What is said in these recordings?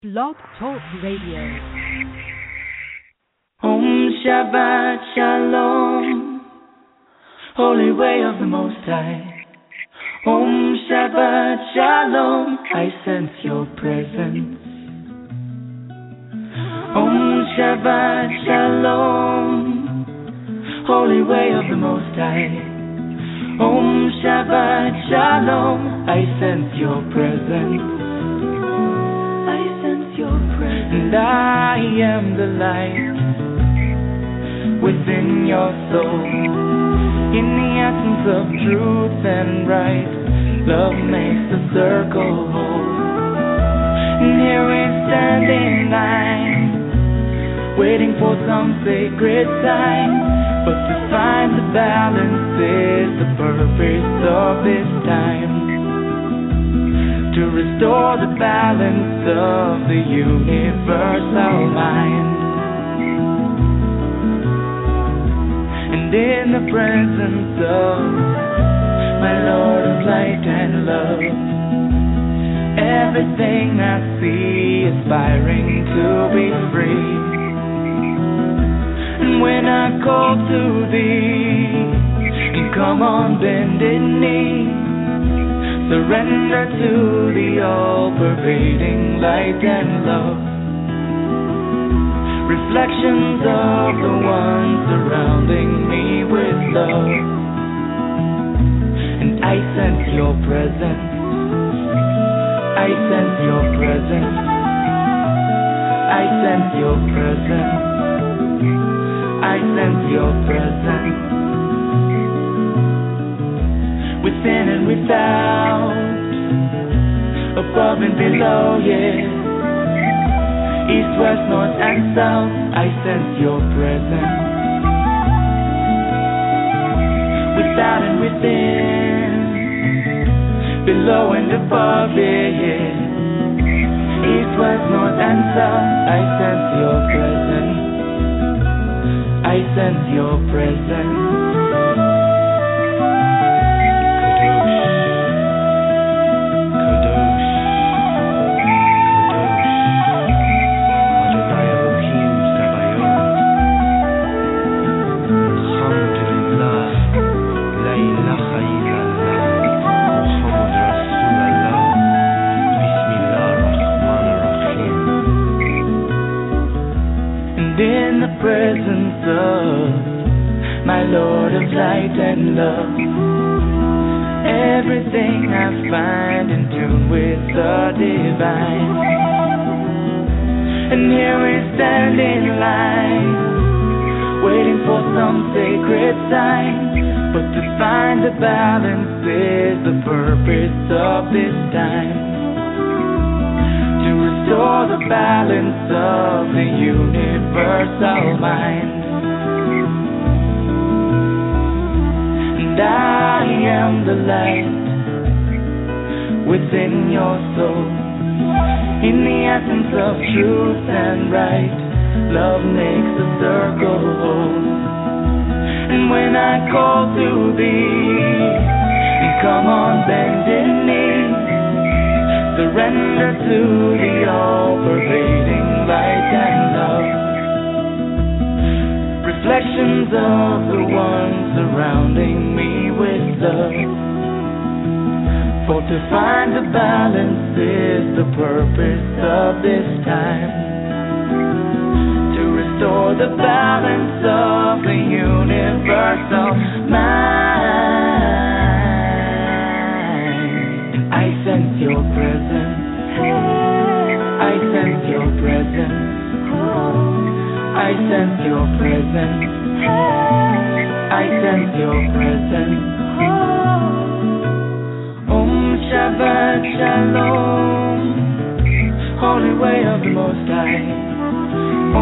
Blog Talk Radio. Om Shabbat Shalom, Holy Way of the Most High. Om Shabbat Shalom, I sense your presence. Om Shabbat Shalom, Holy Way of the Most High. Om Shabbat Shalom, I sense your presence. I. And I am the light within your soul. In the essence of truth and right, love makes the circle whole. And here we stand in line, waiting for some sacred sign. But to find the balance is the purpose of this time. To restore the balance of the universal mind. And in the presence of my Lord of light and love, everything I see aspiring to be free. And when I call to thee, you come on bended knee, surrender to the all-pervading light and love. Reflections of the one surrounding me with love. And I sense your presence. I sense your presence. I sense your presence. I sense your presence. Within and without, above and below, yeah. East, west, north, and south, I sense your presence. Without and within, below and above, yeah, yeah. East, west, north, and south, I sense your presence. I sense your presence. My Lord of light and love, everything I find in tune with the divine. And here we stand in line, waiting for some sacred sign. But to find the balance is the purpose of this time to restore the balance of the universal mind. And I am the light within your soul. In the essence of truth and right, love makes a circle. And when I call to thee, come on bended knee surrender to the all-pervading light. Reflections of the ones surrounding me with love. For to find the balance is the purpose of this time. To restore the balance of the universal mind. I sense your presence. I sense your presence. I sense your presence. I sense your presence. Om Shabbat Shalom. holy way of the Most High.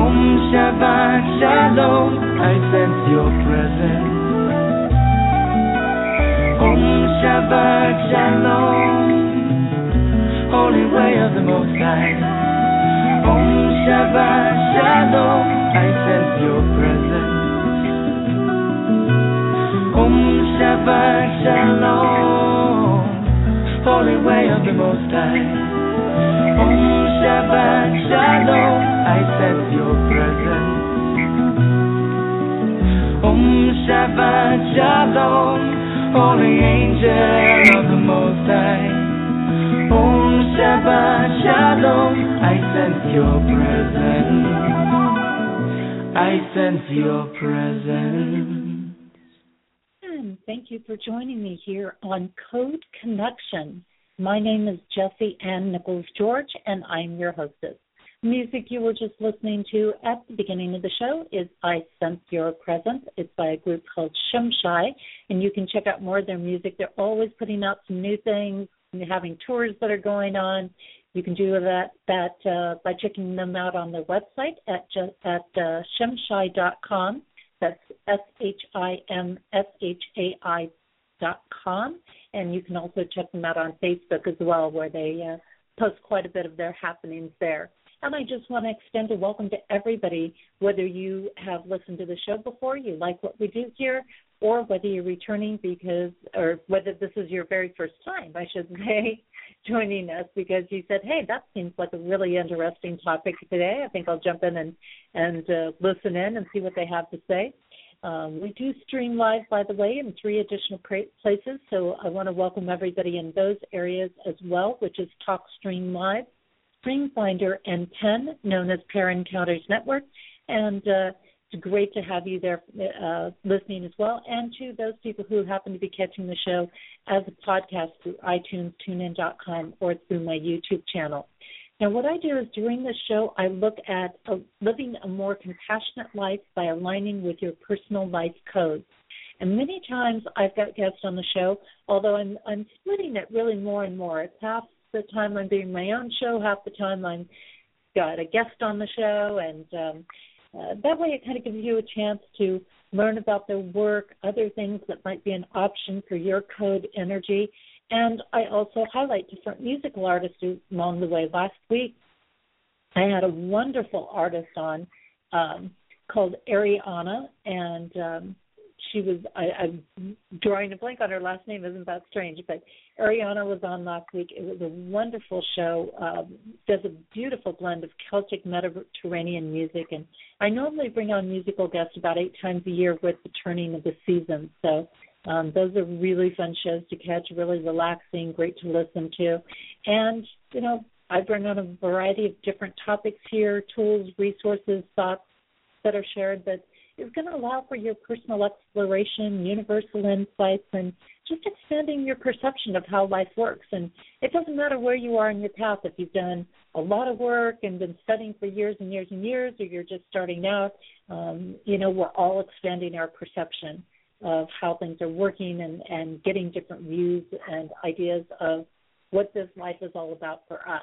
Om Shabbat Shalom, I sense your presence. Om Shabbat Shalom, holy way of the Most High. Om Shabbat Shalom, I sense your presence. Om holy way of the Most High. Om I sense your presence. Om holy angel of the Most High. Om I sense your presence. I sense your presence. And thank you for joining me here on Code Connection. My name is Jesse Ann Nichols George, and I'm your hostess. Music you were just listening to at the beginning of the show is I Sense Your Presence. It's by a group called Shimshai, and you can check out more of their music. They're always putting out some new things, and having tours that are going on. You can do that that uh, by checking them out on their website at at uh, shimshai.com. That's S H I M S H A I dot com and you can also check them out on Facebook as well, where they uh, post quite a bit of their happenings there. And I just want to extend a welcome to everybody, whether you have listened to the show before, you like what we do here, or whether you're returning because, or whether this is your very first time, I should say, joining us because you said, "Hey, that seems like a really interesting topic today. I think I'll jump in and and uh, listen in and see what they have to say." Um, we do stream live, by the way, in three additional places. So I want to welcome everybody in those areas as well, which is TalkStream Live, StreamFinder, and Pen, known as Pair Encounters Network. And uh, it's great to have you there uh, listening as well. And to those people who happen to be catching the show as a podcast through iTunes, TuneIn.com, or through my YouTube channel. Now, what I do is during the show, I look at a, living a more compassionate life by aligning with your personal life codes. And many times I've got guests on the show, although I'm I'm splitting it really more and more. It's half the time I'm doing my own show, half the time I'm got a guest on the show, and um, uh, that way it kind of gives you a chance to learn about their work, other things that might be an option for your code energy, and I also highlight different musical artists along the way. Last week, I had a wonderful artist on um, called Ariana, and um, she was I, I'm drawing a blank on her last name. Isn't that strange? But Ariana was on last week. It was a wonderful show. Um, does a beautiful blend of Celtic Mediterranean music, and I normally bring on musical guests about eight times a year with the turning of the season. So um, those are really fun shows to catch, really relaxing, great to listen to. And, you know, I bring on a variety of different topics here, tools, resources, thoughts that are shared that is going to allow for your personal exploration, universal insights, and just expanding your perception of how life works. And it doesn't matter where you are in your path, if you've done a lot of work and been studying for years and years and years, or you're just starting out, um, you know, we're all expanding our perception of how things are working and, and getting different views and ideas of what this life is all about for us.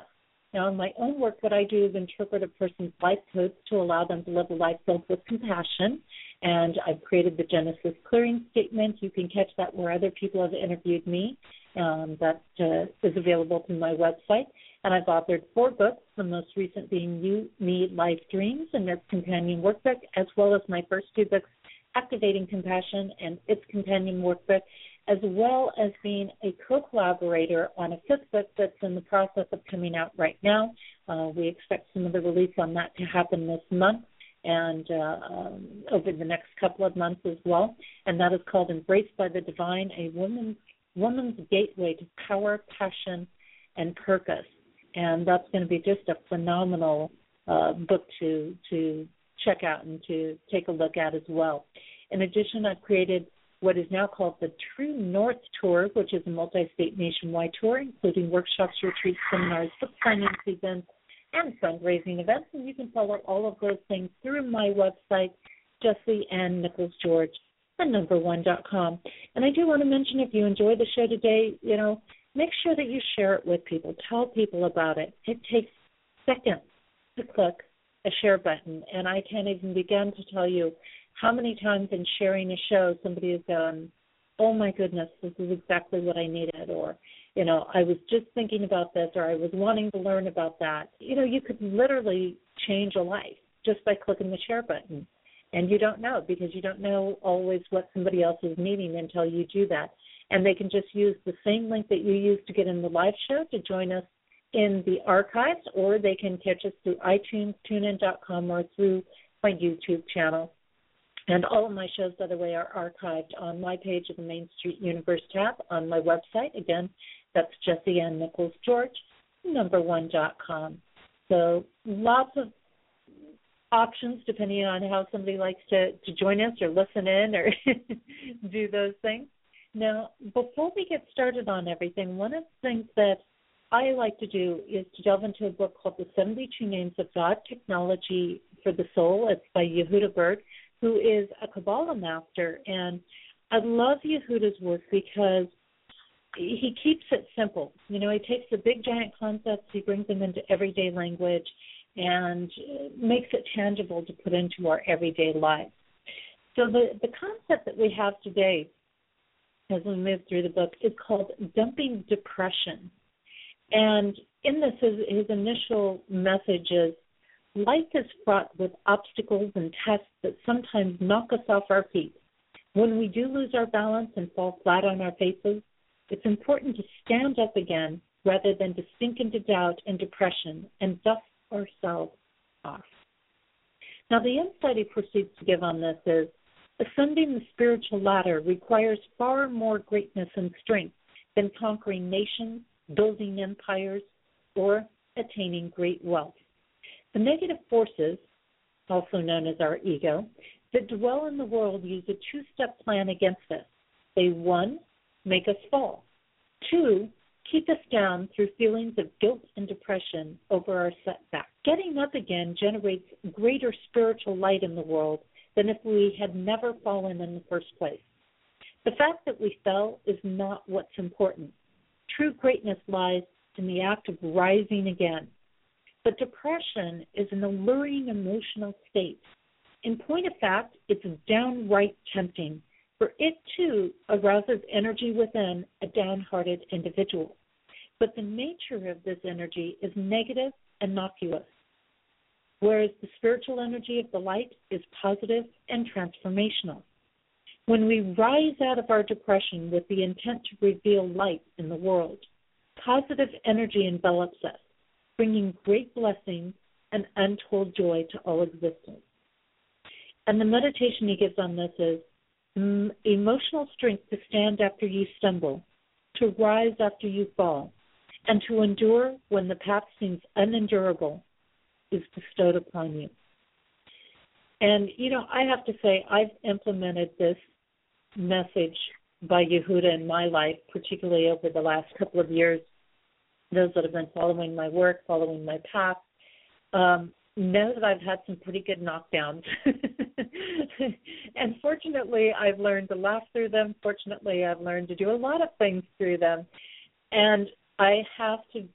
Now, in my own work, what I do is interpret a person's life codes to allow them to live a life filled with compassion. And I've created the Genesis Clearing Statement. You can catch that where other people have interviewed me. Um, that uh, is available through my website. And I've authored four books, the most recent being You, Me, Life Dreams, and its companion workbook, as well as my first two books, Activating Compassion and its companion workbook, as well as being a co-collaborator on a fifth book that's in the process of coming out right now. Uh, we expect some of the release on that to happen this month and uh, um, over the next couple of months as well. And that is called Embraced by the Divine, a woman's woman's gateway to power, passion, and purpose. And that's going to be just a phenomenal uh, book to to check out and to take a look at as well. In addition, I've created what is now called the True North Tour, which is a multi state nationwide tour, including workshops, retreats, seminars, book signings events, and fundraising events. And you can follow all of those things through my website, Jesse Ann Nichols George, the number one dot com. And I do want to mention if you enjoy the show today, you know, make sure that you share it with people. Tell people about it. It takes seconds to click a share button. And I can't even begin to tell you how many times in sharing a show somebody has gone, oh my goodness, this is exactly what I needed, or, you know, I was just thinking about this, or I was wanting to learn about that. You know, you could literally change a life just by clicking the share button. And you don't know because you don't know always what somebody else is needing until you do that. And they can just use the same link that you used to get in the live show to join us in the archives, or they can catch us through iTunes, TuneIn.com, or through my YouTube channel. And all of my shows, by the way, are archived on my page of the Main Street Universe tab on my website. Again, that's Jesse Ann Nichols George, number one dot com. So lots of options depending on how somebody likes to, to join us or listen in or do those things. Now, before we get started on everything, one of the things that I like to do is to delve into a book called The 72 Names of God Technology for the Soul. It's by Yehuda Berg who is a Kabbalah master. And I love Yehuda's work because he keeps it simple. You know, he takes the big giant concepts, he brings them into everyday language, and makes it tangible to put into our everyday life. So the the concept that we have today, as we move through the book, is called dumping depression. And in this, his, his initial message is Life is fraught with obstacles and tests that sometimes knock us off our feet. When we do lose our balance and fall flat on our faces, it's important to stand up again rather than to sink into doubt and depression and dust ourselves off. Now, the insight he proceeds to give on this is ascending the spiritual ladder requires far more greatness and strength than conquering nations, building empires, or attaining great wealth. The negative forces, also known as our ego, that dwell in the world use a two step plan against us. They, one, make us fall. Two, keep us down through feelings of guilt and depression over our setback. Getting up again generates greater spiritual light in the world than if we had never fallen in the first place. The fact that we fell is not what's important. True greatness lies in the act of rising again. But depression is an alluring emotional state. In point of fact, it's downright tempting, for it too arouses energy within a downhearted individual. But the nature of this energy is negative, innocuous, whereas the spiritual energy of the light is positive and transformational. When we rise out of our depression with the intent to reveal light in the world, positive energy envelops us bringing great blessings and untold joy to all existence. And the meditation he gives on this is emotional strength to stand after you stumble, to rise after you fall, and to endure when the path seems unendurable is bestowed upon you. And, you know, I have to say, I've implemented this message by Yehuda in my life, particularly over the last couple of years those that have been following my work, following my path, um, know that I've had some pretty good knockdowns. and fortunately, I've learned to laugh through them. Fortunately, I've learned to do a lot of things through them. And I have to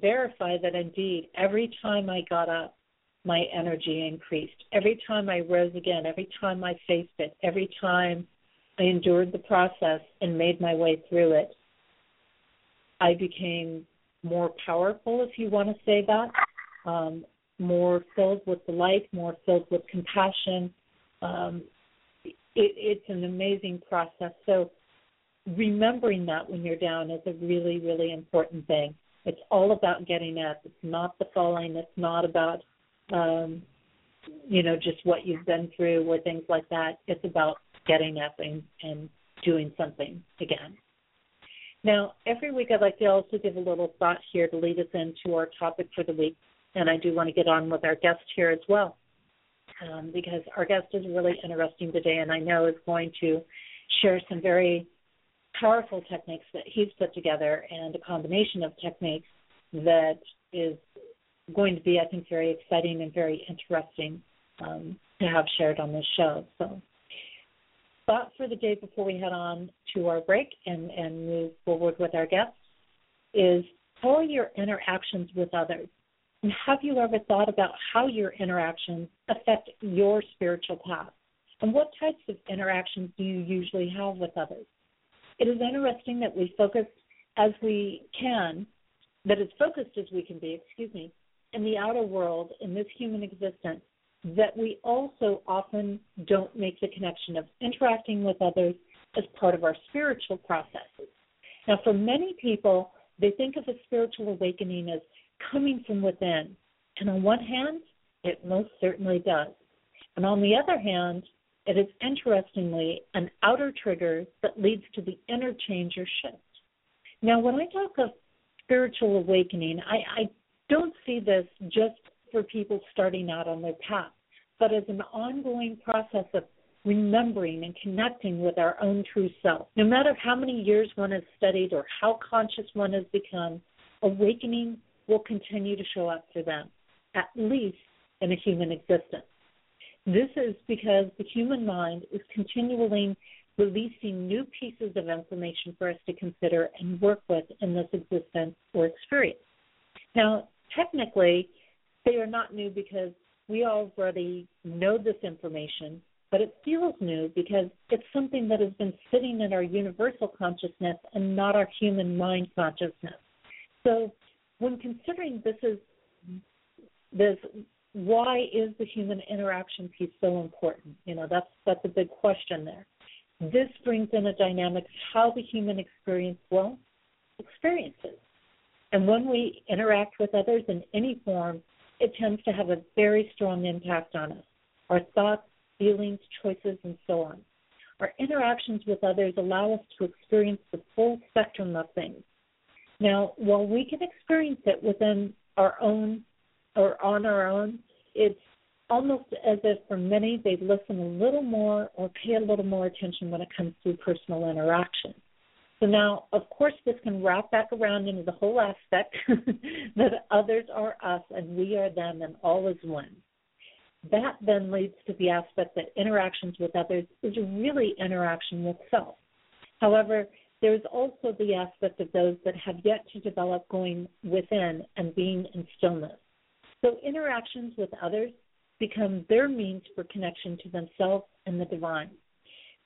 verify that indeed, every time I got up, my energy increased. Every time I rose again, every time I faced it, every time I endured the process and made my way through it, I became more powerful, if you want to say that, um, more filled with the light, more filled with compassion. Um, it, it's an amazing process. So remembering that when you're down is a really, really important thing. It's all about getting up. It's not the falling. It's not about, um, you know, just what you've been through or things like that. It's about getting up and, and doing something again. Now, every week I'd like to also give a little thought here to lead us into our topic for the week, and I do want to get on with our guest here as well, um, because our guest is really interesting today, and I know is going to share some very powerful techniques that he's put together and a combination of techniques that is going to be, I think, very exciting and very interesting um, to have shared on this show. So thought for the day before we head on to our break and, and move forward with our guests is how are your interactions with others? And have you ever thought about how your interactions affect your spiritual path? And what types of interactions do you usually have with others? It is interesting that we focus as we can, that as focused as we can be, excuse me, in the outer world, in this human existence, that we also often don't make the connection of interacting with others as part of our spiritual processes. Now, for many people, they think of a spiritual awakening as coming from within. And on one hand, it most certainly does. And on the other hand, it is interestingly an outer trigger that leads to the inner change or shift. Now, when I talk of spiritual awakening, I, I don't see this just for people starting out on their path, but as an ongoing process of remembering and connecting with our own true self. No matter how many years one has studied or how conscious one has become, awakening will continue to show up for them, at least in a human existence. This is because the human mind is continually releasing new pieces of information for us to consider and work with in this existence or experience. Now, technically, they are not new because we already know this information, but it feels new because it's something that has been sitting in our universal consciousness and not our human mind consciousness. So, when considering this is this why is the human interaction piece so important? You know, that's that's a big question there. This brings in a dynamic how the human experience well experiences. And when we interact with others in any form, it tends to have a very strong impact on us. Our thoughts, feelings, choices, and so on. Our interactions with others allow us to experience the full spectrum of things. Now, while we can experience it within our own or on our own, it's almost as if for many they listen a little more or pay a little more attention when it comes to personal interaction. So now, of course, this can wrap back around into the whole aspect that others are us and we are them and all is one. That then leads to the aspect that interactions with others is really interaction with self. However, there's also the aspect of those that have yet to develop going within and being in stillness. So interactions with others become their means for connection to themselves and the divine.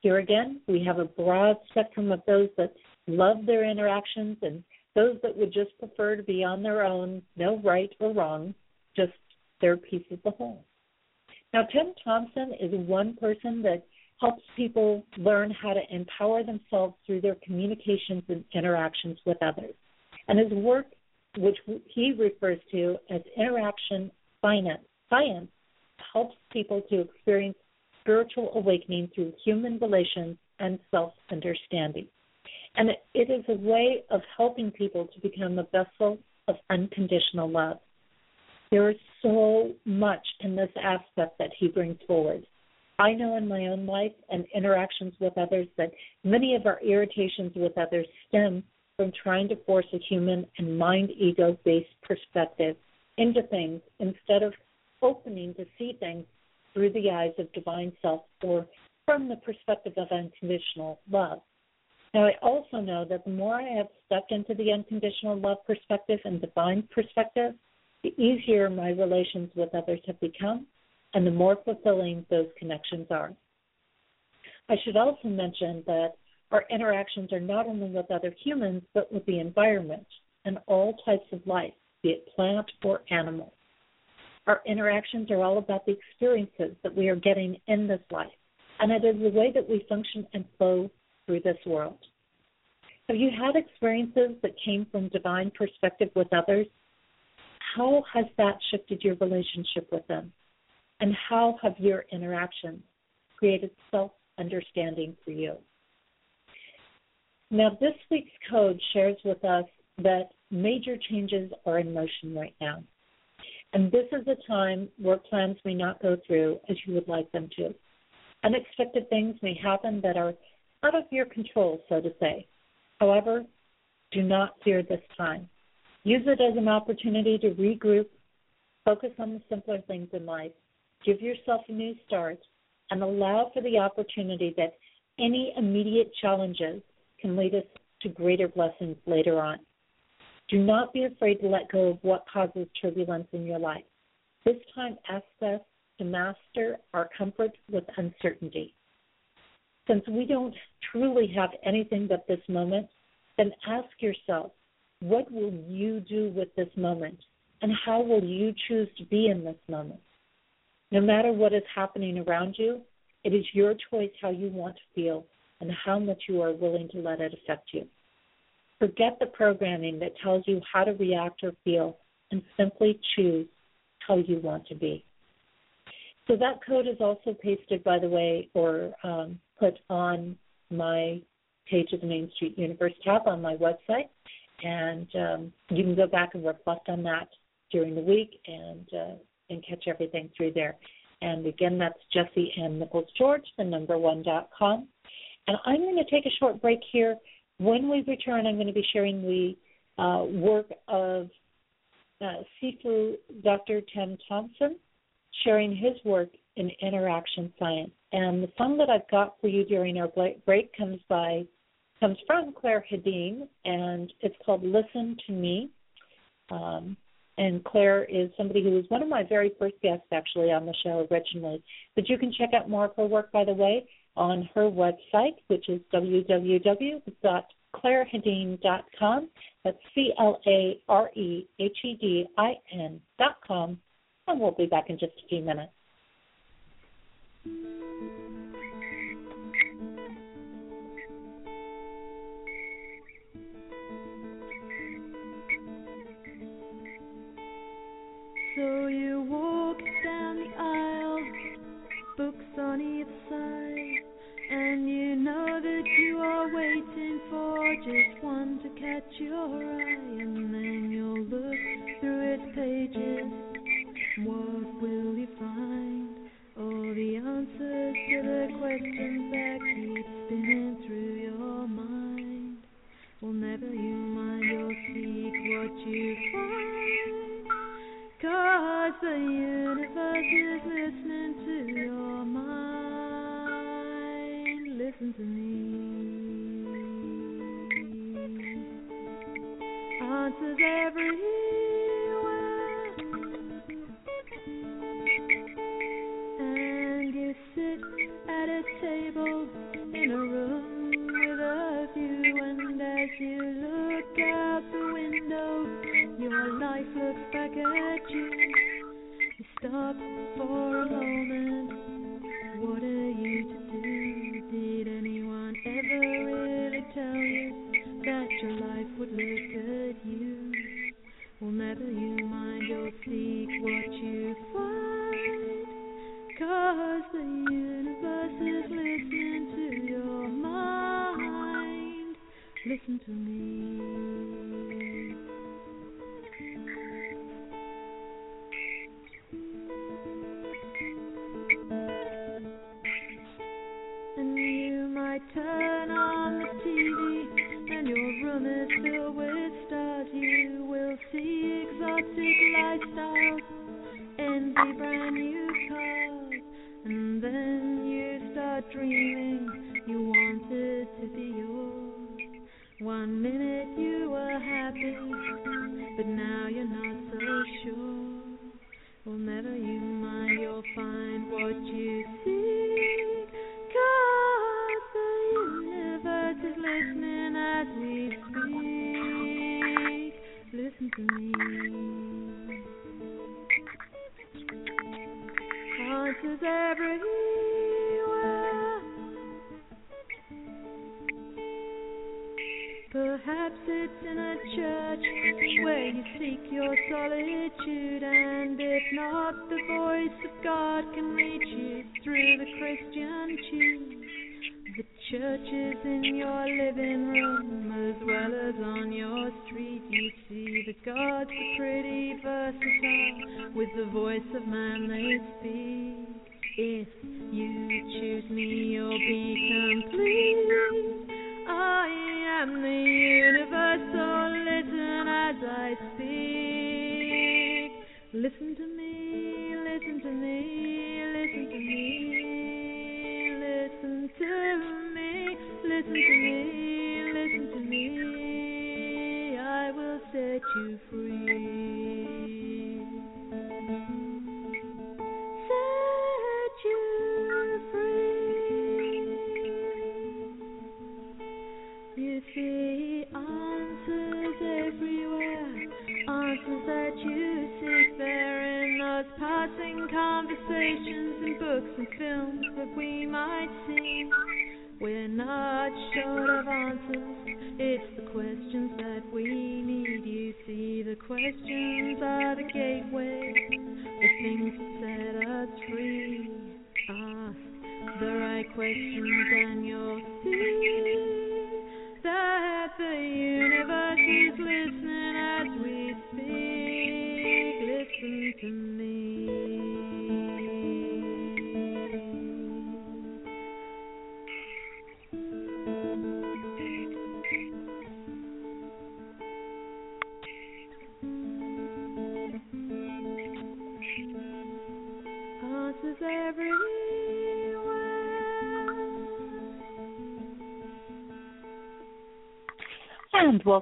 Here again, we have a broad spectrum of those that love their interactions and those that would just prefer to be on their own, no right or wrong, just their piece of the whole. Now, Tim Thompson is one person that helps people learn how to empower themselves through their communications and interactions with others. And his work which he refers to as interaction science. Science helps people to experience spiritual awakening through human relations and self understanding. And it is a way of helping people to become a vessel of unconditional love. There is so much in this aspect that he brings forward. I know in my own life and interactions with others that many of our irritations with others stem from trying to force a human and mind ego based perspective into things instead of opening to see things through the eyes of divine self or from the perspective of unconditional love. Now, I also know that the more I have stepped into the unconditional love perspective and divine perspective, the easier my relations with others have become and the more fulfilling those connections are. I should also mention that our interactions are not only with other humans, but with the environment and all types of life, be it plant or animal. Our interactions are all about the experiences that we are getting in this life, and it is the way that we function and flow through this world. Have you had experiences that came from divine perspective with others? How has that shifted your relationship with them? And how have your interactions created self understanding for you? Now, this week's code shares with us that major changes are in motion right now. And this is a time where plans may not go through as you would like them to. Unexpected things may happen that are out of your control, so to say. However, do not fear this time. Use it as an opportunity to regroup, focus on the simpler things in life, give yourself a new start, and allow for the opportunity that any immediate challenges can lead us to greater blessings later on. Do not be afraid to let go of what causes turbulence in your life. This time, ask us to master our comfort with uncertainty. Since we don't truly have anything but this moment, then ask yourself, what will you do with this moment? And how will you choose to be in this moment? No matter what is happening around you, it is your choice how you want to feel and how much you are willing to let it affect you. Forget the programming that tells you how to react or feel and simply choose how you want to be. So that code is also pasted, by the way, or um, put on my page of the Main Street Universe tab on my website, and um, you can go back and reflect on that during the week and uh, and catch everything through there. And again, that's Jesse and Nichols George, the number one dot com. And I'm going to take a short break here. When we return, I'm going to be sharing the uh, work of uh, Sifu Dr. Tim Thompson, sharing his work in interaction science. And the song that I've got for you during our break comes by comes from Clare Hedin, and it's called "Listen to Me." Um, and Clare is somebody who was one of my very first guests actually on the show originally. But you can check out more of her work, by the way, on her website, which is www.clarehedin.com. That's C L A R E H E D I N dot com. And we'll be back in just a few minutes. So you walk down the aisle, books on each side, know that you are waiting for just one to catch your eye, and then you'll look through its pages. What will you find? All the answers to the questions that keep spinning through your mind. Well, never you mind, you'll seek what you find. Cause the universe is Answers everywhere.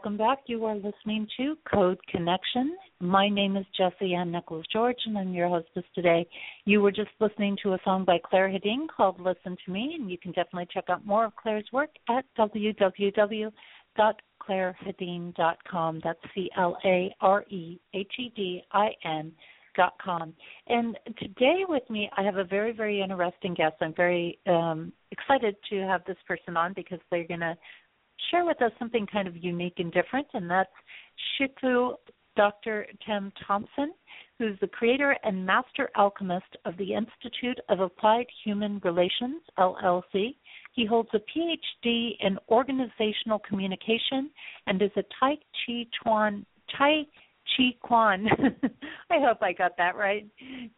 Welcome back. You are listening to Code Connection. My name is Jesse Ann Nichols George, and I'm your hostess today. You were just listening to a song by Clare Hedin called Listen to Me, and you can definitely check out more of Clare's work at www.clarehedin.com. That's C L A R E H E D I N dot com. And today with me, I have a very, very interesting guest. I'm very um, excited to have this person on because they're going to share with us something kind of unique and different, and that's Shifu Dr. Tim Thompson, who's the creator and master alchemist of the Institute of Applied Human Relations, LLC. He holds a PhD in organizational communication and is a Tai Chi Chuan Tai Chi Quan. I hope I got that right.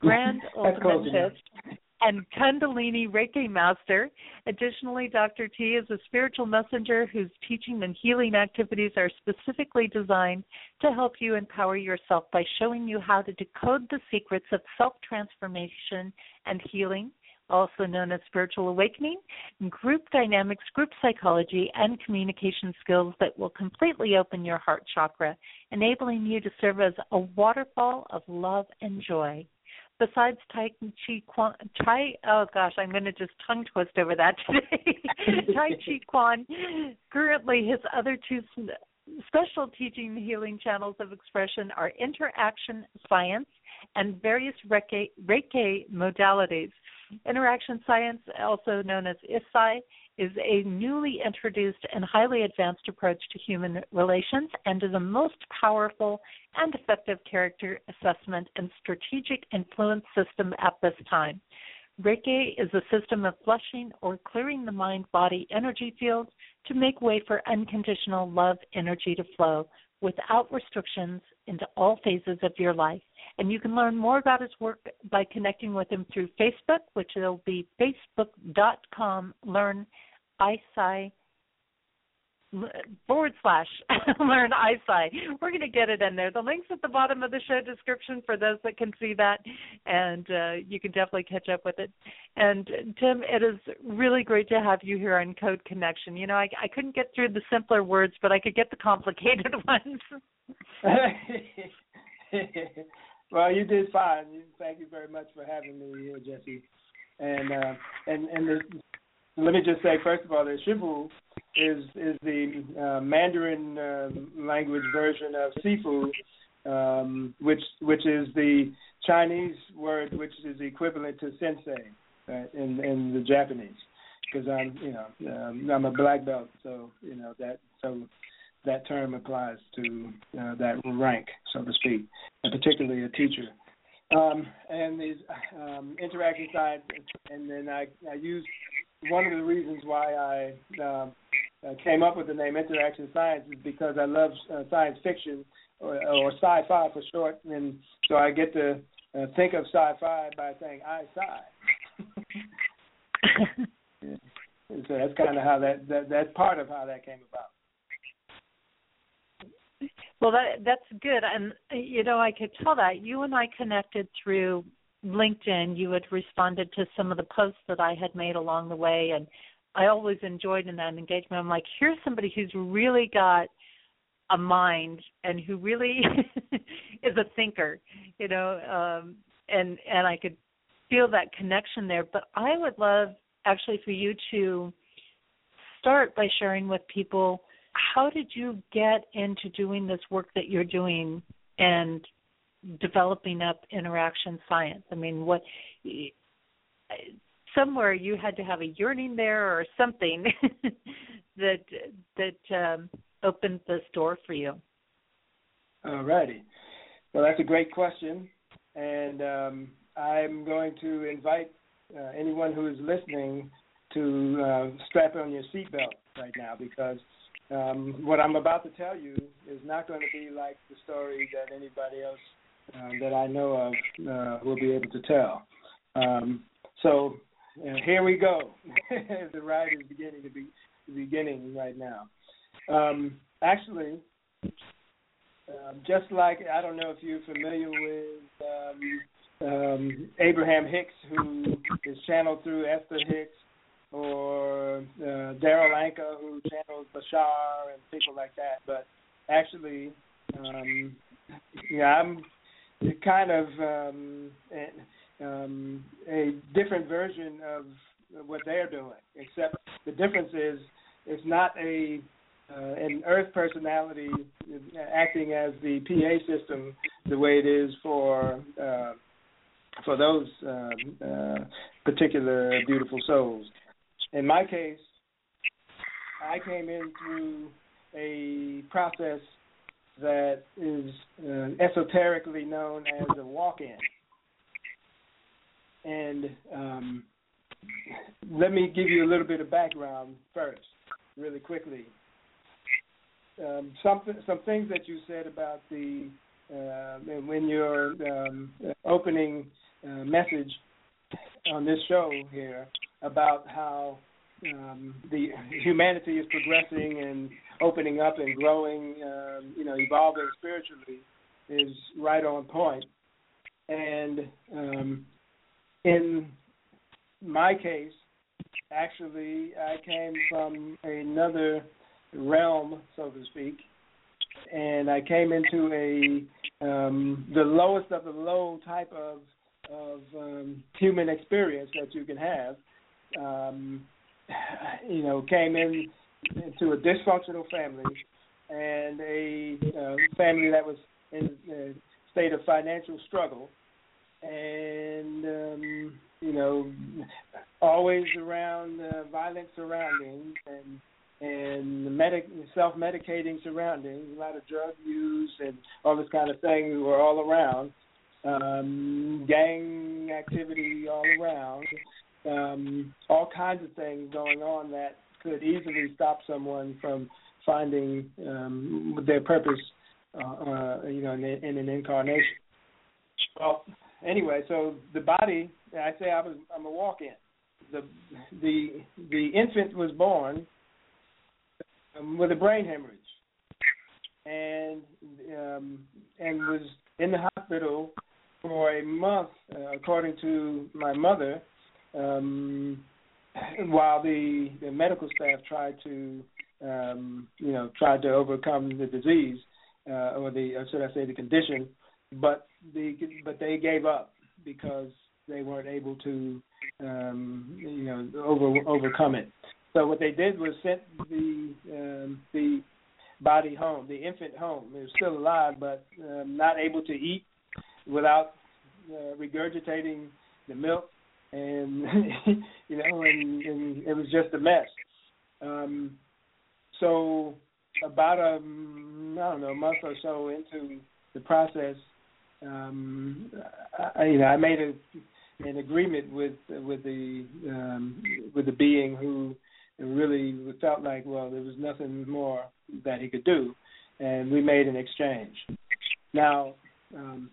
Grand close Ultimate and Kundalini Reiki Master. Additionally, Dr. T is a spiritual messenger whose teaching and healing activities are specifically designed to help you empower yourself by showing you how to decode the secrets of self transformation and healing. Also known as spiritual awakening, group dynamics, group psychology, and communication skills that will completely open your heart chakra, enabling you to serve as a waterfall of love and joy besides Tai Chi Quan, Tai, oh gosh, I'm going to just tongue twist over that today. tai Chi Quan, currently his other two special teaching healing channels of expression are interaction science and various Reiki, Reiki modalities. Interaction science, also known as ISci, is a newly introduced and highly advanced approach to human relations and is the most powerful and effective character assessment and strategic influence system at this time. Reiki is a system of flushing or clearing the mind body energy fields to make way for unconditional love energy to flow without restrictions into all phases of your life. And you can learn more about his work by connecting with him through Facebook, which will be facebook.com learn ISci forward slash learn ISci. We're going to get it in there. The link's at the bottom of the show description for those that can see that, and uh, you can definitely catch up with it. And Tim, it is really great to have you here on Code Connection. You know, I, I couldn't get through the simpler words, but I could get the complicated ones. well, you did fine. Thank you very much for having me here, Jesse. And uh, and and the, let me just say first of all that Shifu is is the uh, Mandarin uh, language version of Sifu, um, which which is the Chinese word which is equivalent to sensei right, in in the Japanese. Because I'm you know um, I'm a black belt, so you know that so that term applies to uh, that rank, so to speak, and particularly a teacher. Um, and these um, interacting side, and then I, I use one of the reasons why I uh, came up with the name Interaction Science is because I love uh, science fiction or, or sci-fi for short, and so I get to uh, think of sci-fi by saying I sci. yeah. So that's kind of how that, that that's part of how that came about. Well, that that's good, and you know I could tell that you and I connected through LinkedIn. You had responded to some of the posts that I had made along the way, and I always enjoyed in that engagement. I'm like, here's somebody who's really got a mind and who really is a thinker, you know, um, and and I could feel that connection there. But I would love actually for you to start by sharing with people how did you get into doing this work that you're doing and developing up interaction science? I mean, what somewhere you had to have a yearning there or something that that um, opened this door for you. All righty. Well, that's a great question, and um, I'm going to invite uh, anyone who is listening to uh, strap on your seatbelt right now because um, what I'm about to tell you is not going to be like the story that anybody else uh, that I know of uh, will be able to tell. Um, so uh, here we go. the ride is beginning to be beginning right now. Um, actually, um, just like I don't know if you're familiar with um, um, Abraham Hicks, who is channeled through Esther Hicks, or uh, Darryl Anka, who channels Bashar and people like that. But actually, um, yeah, I'm kind of um, um, a different version of what they're doing. Except the difference is it's not a uh, an Earth personality acting as the PA system the way it is for uh, for those uh, uh, particular beautiful souls. In my case, I came in through a process that is uh, esoterically known as a walk-in. And um, let me give you a little bit of background first, really quickly. Um, some some things that you said about the uh, when your um, opening uh, message on this show here about how um, the humanity is progressing and opening up and growing, um, you know, evolving spiritually is right on point. And um, in my case, actually, I came from another realm, so to speak, and I came into a um, the lowest of the low type of of um, human experience that you can have. Um, you know, came in into a dysfunctional family and a uh, family that was in a state of financial struggle, and um, you know, always around uh, violent surroundings and and medic self medicating surroundings, a lot of drug use and all this kind of thing were all around. Um, gang activity all around, um, all kinds of things going on that could easily stop someone from finding um, their purpose, uh, uh, you know, in, in an incarnation. Well, anyway, so the body, I say I was, I'm a walk-in. The the the infant was born um, with a brain hemorrhage, and um, and was in the hospital for a month, uh, according to my mother, um, while the, the medical staff tried to, um, you know, tried to overcome the disease uh, or the, or should I say, the condition, but the but they gave up because they weren't able to, um, you know, over overcome it. So what they did was sent the um, the body home, the infant home. It was still alive, but um, not able to eat without uh, regurgitating the milk and you know, and, and it was just a mess. Um, so about a I don't know a month or so into the process, um, I, you know, I made a an agreement with with the um, with the being who really felt like well there was nothing more that he could do, and we made an exchange. Now, um,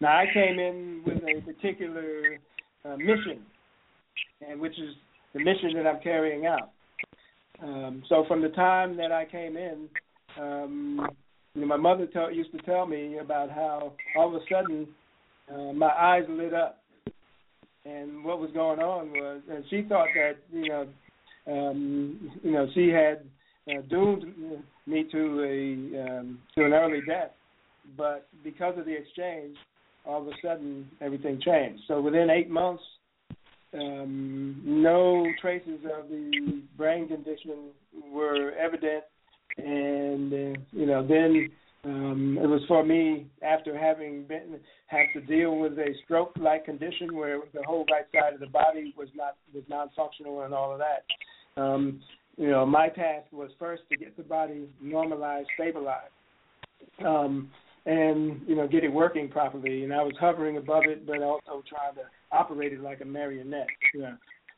now I came in with a particular uh, mission, and which is the mission that I'm carrying out. Um, so from the time that I came in, um, you know, my mother used to tell me about how all of a sudden uh, my eyes lit up, and what was going on was, and she thought that you know, um, you know, she had uh, doomed me to a um, to an early death, but because of the exchange, all of a sudden everything changed. So within eight months, um, no traces of the brain condition were evident, and uh, you know then um, it was for me after having been had to deal with a stroke-like condition where the whole right side of the body was not was non-functional and all of that. Um, you know, my task was first to get the body normalized, stabilized, um, and you know, get it working properly. And I was hovering above it, but also trying to operate it like a marionette. Yeah.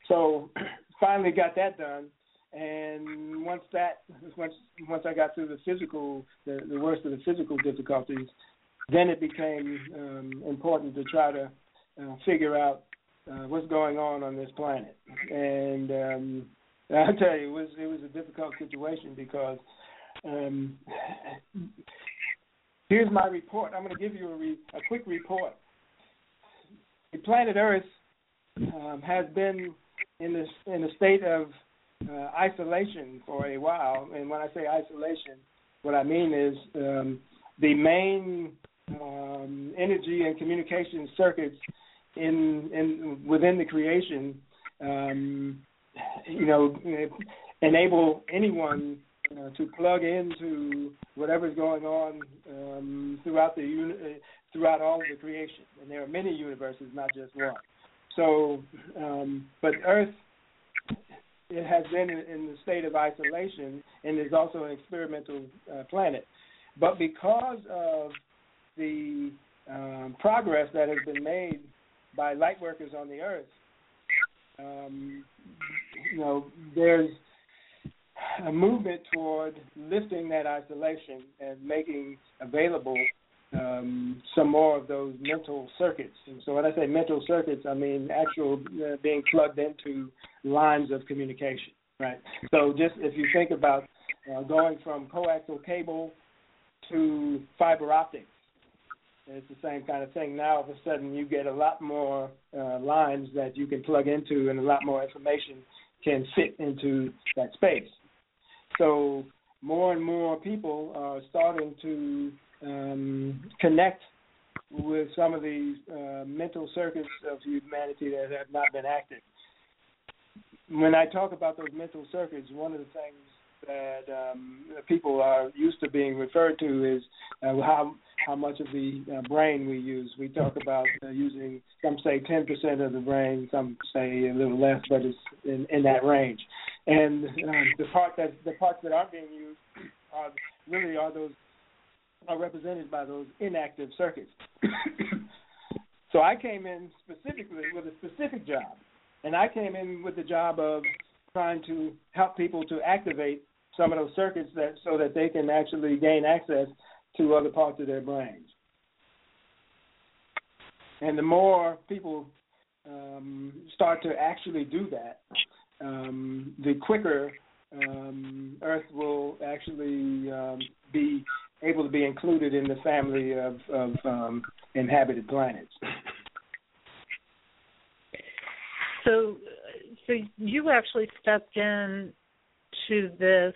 So finally got that done and once that once once I got through the physical the, the worst of the physical difficulties, then it became um, important to try to uh, figure out uh, what's going on on this planet. And um, I tell you, it was it was a difficult situation because um, here's my report. I'm going to give you a, re, a quick report. The planet Earth um, has been in this in a state of uh, isolation for a while. And when I say isolation, what I mean is um, the main um, energy and communication circuits in in within the creation, um, you know, enable anyone to plug into whatever's going on um, throughout the uni- throughout all of the creation. And there are many universes, not just one. So, um, but Earth it has been in, in the state of isolation and is also an experimental uh, planet. But because of the um, progress that has been made by light workers on the Earth, um, you know, there's a movement toward lifting that isolation and making available um, some more of those mental circuits. And so when I say mental circuits, I mean actual uh, being plugged into lines of communication, right? So just if you think about uh, going from coaxial cable to fiber optics, it's the same kind of thing. Now, all of a sudden, you get a lot more uh, lines that you can plug into, and a lot more information can fit into that space. So, more and more people are starting to um, connect with some of these uh, mental circuits of humanity that have not been active. When I talk about those mental circuits, one of the things that um, people are used to being referred to is uh, how how much of the uh, brain we use. We talk about uh, using some say 10% of the brain, some say a little less, but it's in, in that range. And um, the part that the parts that aren't being used are really are those are represented by those inactive circuits. so I came in specifically with a specific job, and I came in with the job of trying to help people to activate some of those circuits that so that they can actually gain access to other parts of their brains. And the more people um, start to actually do that, um, the quicker um, Earth will actually um, be able to be included in the family of, of um, inhabited planets. So, so you actually stepped in to this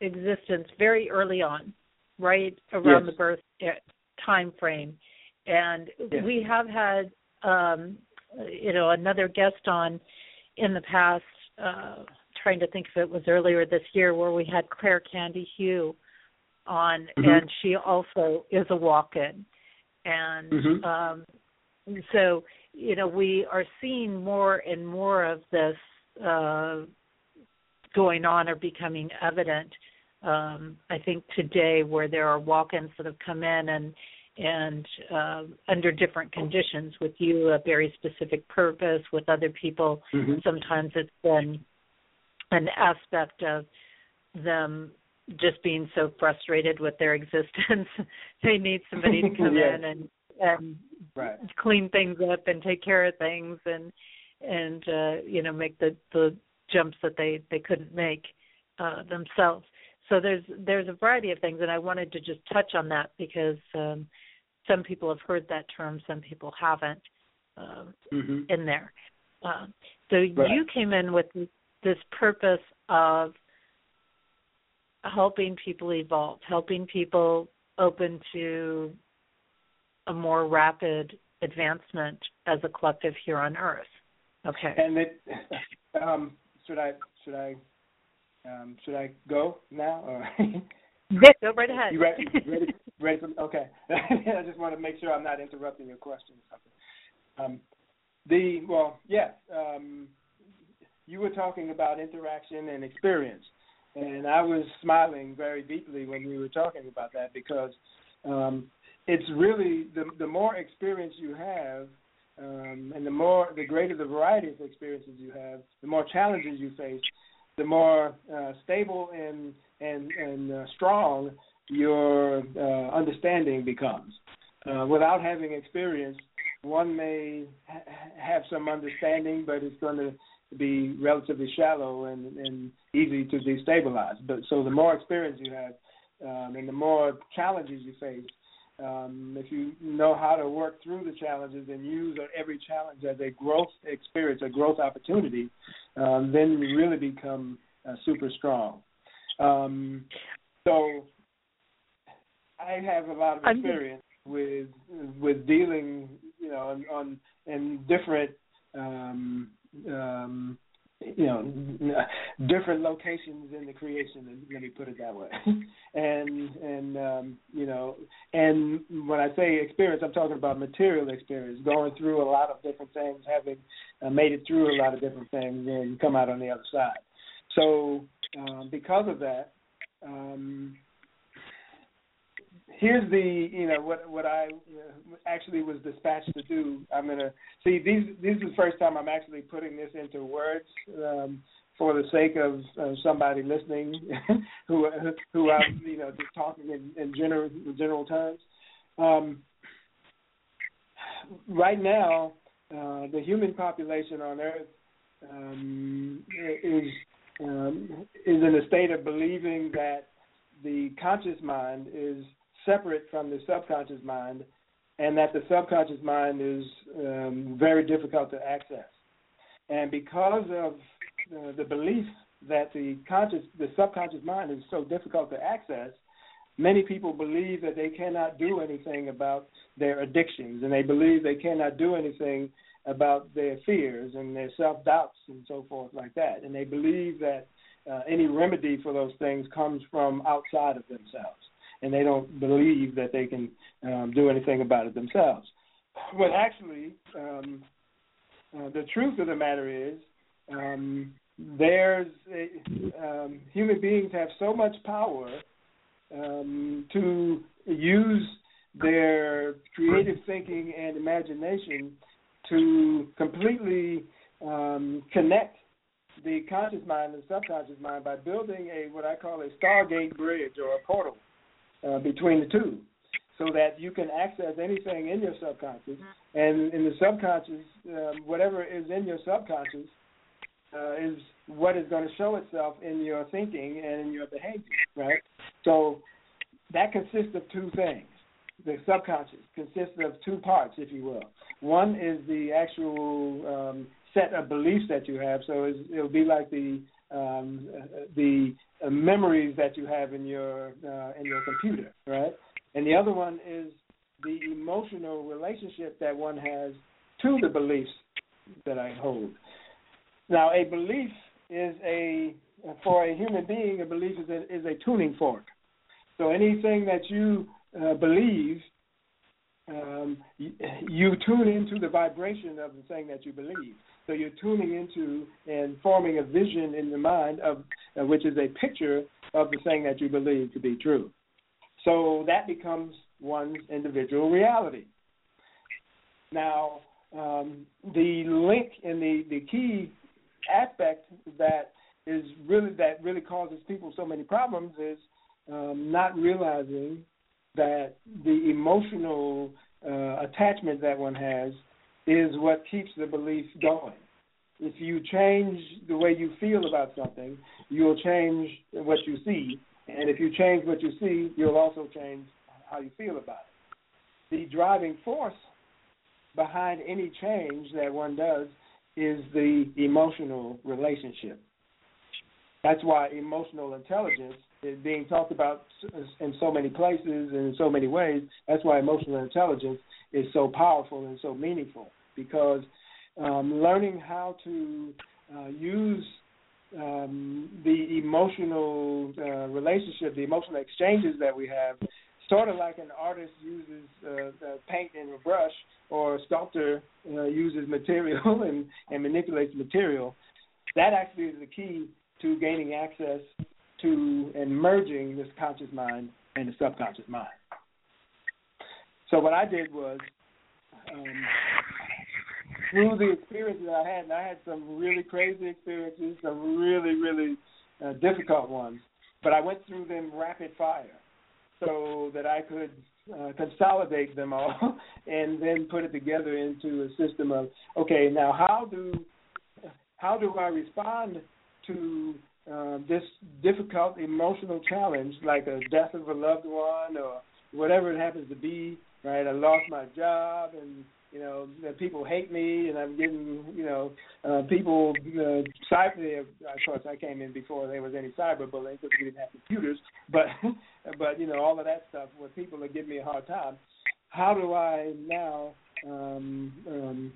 existence very early on, right around yes. the birth eh, time frame, and yes. we have had, um, you know, another guest on in the past. Uh, trying to think if it was earlier this year where we had Clare Candy Hugh on, mm-hmm. and she also is a walk-in, and mm-hmm. um, so you know we are seeing more and more of this uh, going on or becoming evident. Um, I think today, where there are walk-ins that have come in and and uh, under different conditions, with you a very specific purpose, with other people, mm-hmm. sometimes it's been an aspect of them just being so frustrated with their existence. they need somebody to come yes. in and and right. clean things up and take care of things and and uh you know make the the jumps that they they couldn't make uh themselves. So there's there's a variety of things and I wanted to just touch on that because um some people have heard that term, some people haven't uh, mm-hmm. in there. Uh, so right. you came in with this purpose of helping people evolve, helping people open to a more rapid advancement as a collective here on Earth. Okay. And it, um, should I should I um, should I go now? Or Go right ahead. You ready? ready? Ready for, okay. I just want to make sure I'm not interrupting your question or something. Um, the well, yes. Um, you were talking about interaction and experience, and I was smiling very deeply when we were talking about that because um, it's really the the more experience you have, um, and the more the greater the variety of experiences you have, the more challenges you face, the more uh, stable and and and uh, strong your uh, understanding becomes. Uh, without having experience, one may ha- have some understanding, but it's going to be relatively shallow and, and easy to destabilize. But so the more experience you have, um, and the more challenges you face, um, if you know how to work through the challenges and use every challenge as a growth experience, a growth opportunity, um, then you really become uh, super strong. Um, so I have a lot of experience with with dealing, you know, on, on in different um, um, you know different locations in the creation let me put it that way. And and um you know and when i say experience i'm talking about material experience going through a lot of different things having uh, made it through a lot of different things and come out on the other side. So um because of that um here's the you know what what I uh, actually was dispatched to do. I'm gonna see these. This is the first time I'm actually putting this into words um, for the sake of uh, somebody listening who who I'm you know just talking in, in general in general terms. Um, right now, uh, the human population on Earth um, is um, is in a state of believing that the conscious mind is separate from the subconscious mind, and that the subconscious mind is um, very difficult to access. And because of uh, the belief that the conscious, the subconscious mind is so difficult to access, many people believe that they cannot do anything about their addictions, and they believe they cannot do anything about their fears and their self doubts and so forth like that. And they believe that uh, any remedy for those things comes from outside of themselves and they don't believe that they can um, do anything about it themselves. But actually, um, uh, the truth of the matter is, um, there's a, um, human beings have so much power um, to use their creative thinking and imagination to completely um, connect the conscious mind and subconscious mind by building a what I call a Stargate bridge or a portal uh, between the two so that you can access anything in your subconscious. And in the subconscious um, whatever is in your subconscious uh, is what is going to show itself in your thinking and in your behavior right? So that consists of two things. The subconscious consists of two parts if you will. One is the actual um, set of beliefs that you have. So it'll be like the um, the uh, memories that you have in your uh, in your computer, right? And the other one is the emotional relationship that one has to the beliefs that I hold. Now, a belief is a for a human being, a belief is a, is a tuning fork. So anything that you uh, believe, um, you, you tune into the vibration of the thing that you believe. So you're tuning into and forming a vision in your mind of uh, which is a picture of the thing that you believe to be true. So that becomes one's individual reality. Now, um, the link and the, the key aspect that is really that really causes people so many problems is um, not realizing that the emotional uh, attachment that one has is what keeps the belief going. If you change the way you feel about something, you'll change what you see. And if you change what you see, you'll also change how you feel about it. The driving force behind any change that one does is the emotional relationship. That's why emotional intelligence is being talked about in so many places and in so many ways. That's why emotional intelligence is so powerful and so meaningful because um, learning how to uh, use um, the emotional uh, relationship, the emotional exchanges that we have, sort of like an artist uses uh, paint and a brush, or a sculptor uh, uses material and, and manipulates material. That actually is the key to gaining access to and merging this conscious mind and the subconscious mind. So what I did was um, through the experiences I had, and I had some really crazy experiences, some really, really uh, difficult ones, but I went through them rapid fire so that I could uh, consolidate them all and then put it together into a system of okay, now how do how do I respond to uh, this difficult emotional challenge, like a death of a loved one or whatever it happens to be, right? I lost my job and you know that people hate me and I'm getting you know uh, people uh, cyber. Of course, I came in before there was any cyberbullying because we didn't have computers, but but you know all of that stuff where people are giving me a hard time. How do I now um, um,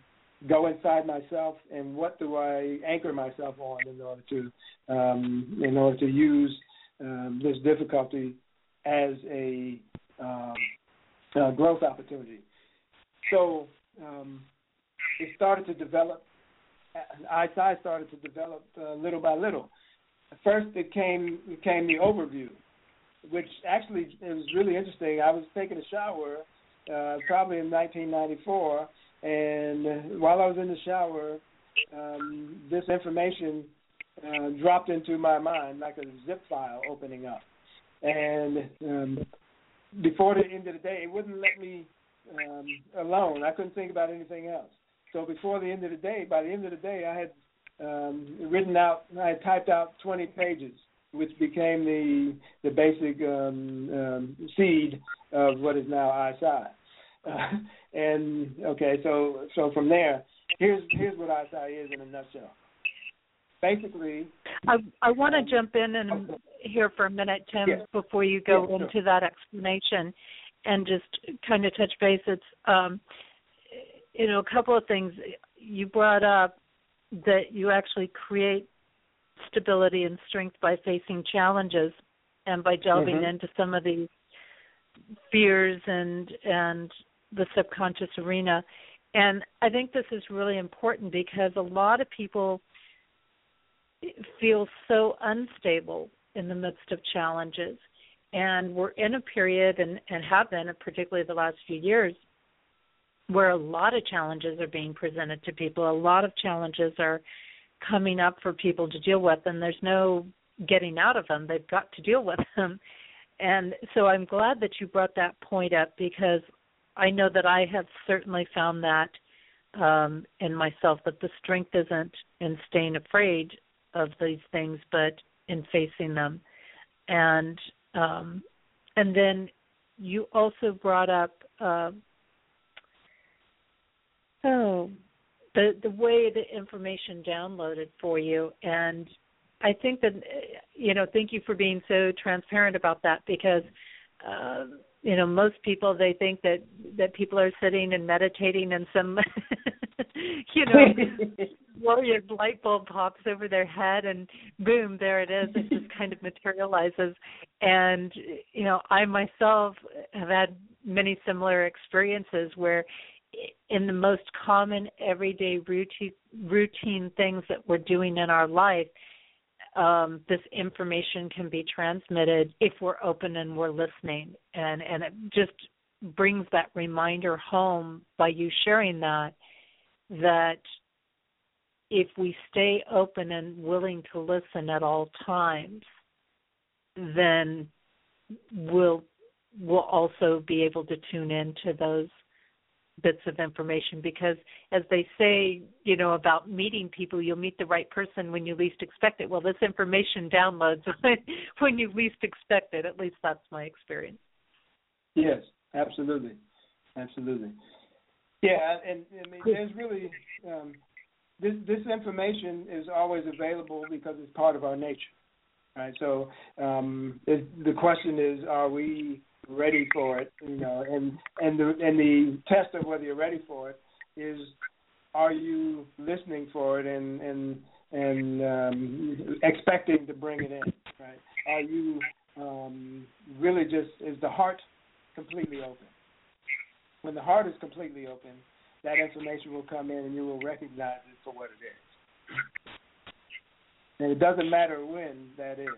go inside myself and what do I anchor myself on in order to um, in order to use um, this difficulty as a um, uh, growth opportunity. So um, it started to develop. ISci started to develop uh, little by little. First, it came it came the overview, which actually it was really interesting. I was taking a shower, uh, probably in 1994, and while I was in the shower, um, this information uh, dropped into my mind like a zip file opening up. And um, before the end of the day, it wouldn't let me um, alone. I couldn't think about anything else. So before the end of the day, by the end of the day, I had um, written out, I had typed out 20 pages, which became the the basic um, um, seed of what is now ISci. Uh, and okay, so so from there, here's here's what ISci is in a nutshell. Basically, I I want to jump in and here for a minute, Tim, yeah. before you go yeah, into sure. that explanation and just kind of touch base. It's um, you know a couple of things you brought up that you actually create stability and strength by facing challenges and by delving mm-hmm. into some of these fears and and the subconscious arena. And I think this is really important because a lot of people feel so unstable in the midst of challenges and we're in a period and, and have been particularly the last few years where a lot of challenges are being presented to people. A lot of challenges are coming up for people to deal with and there's no getting out of them. They've got to deal with them. And so i'm glad that you brought that point up because i know that i have certainly found that um in myself that the strength isn't in staying afraid of these things but in facing them. And um, and then you also brought up uh, oh the the way the information downloaded for you. And I think that you know thank you for being so transparent about that because uh, you know most people they think that that people are sitting and meditating and some you know warrior light bulb pops over their head and boom there it is. It just kind of materializes. And you know i myself have had many similar experiences where in the most common everyday routine routine things that we're doing in our life um, this information can be transmitted if we're open and we're listening. And and it just brings that reminder home by you sharing that that if we stay open and willing to listen at all times, then we'll we'll also be able to tune into those bits of information because as they say, you know, about meeting people, you'll meet the right person when you least expect it. Well, this information downloads when you least expect it. At least that's my experience. Yes, absolutely. Absolutely. Yeah, and I mean, there's really um, this this information is always available because it's part of our nature, right? So um, it, the question is, are we ready for it? You know, and and the and the test of whether you're ready for it is, are you listening for it and and and um, expecting to bring it in, right? Are you um, really just is the heart completely open? When the heart is completely open, that information will come in and you will recognize it for what it is. And it doesn't matter when that is.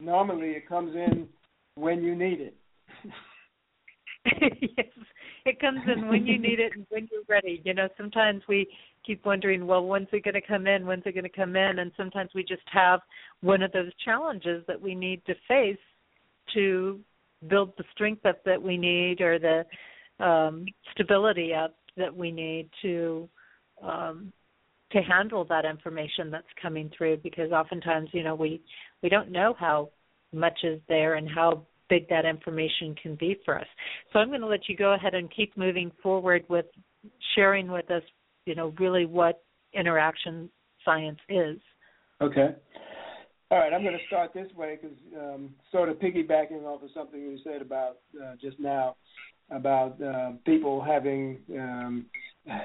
Normally, it comes in when you need it. yes, it comes in when you need it and when you're ready. You know, sometimes we keep wondering, well, when's it going to come in? When's it going to come in? And sometimes we just have one of those challenges that we need to face to build the strength up that we need or the um, stability up that we need to um, to handle that information that's coming through because oftentimes you know we we don't know how much is there and how big that information can be for us. So I'm going to let you go ahead and keep moving forward with sharing with us, you know, really what interaction science is. Okay. All right, I'm going to start this way because um, sort of piggybacking off of something you said about uh, just now about uh, people having um,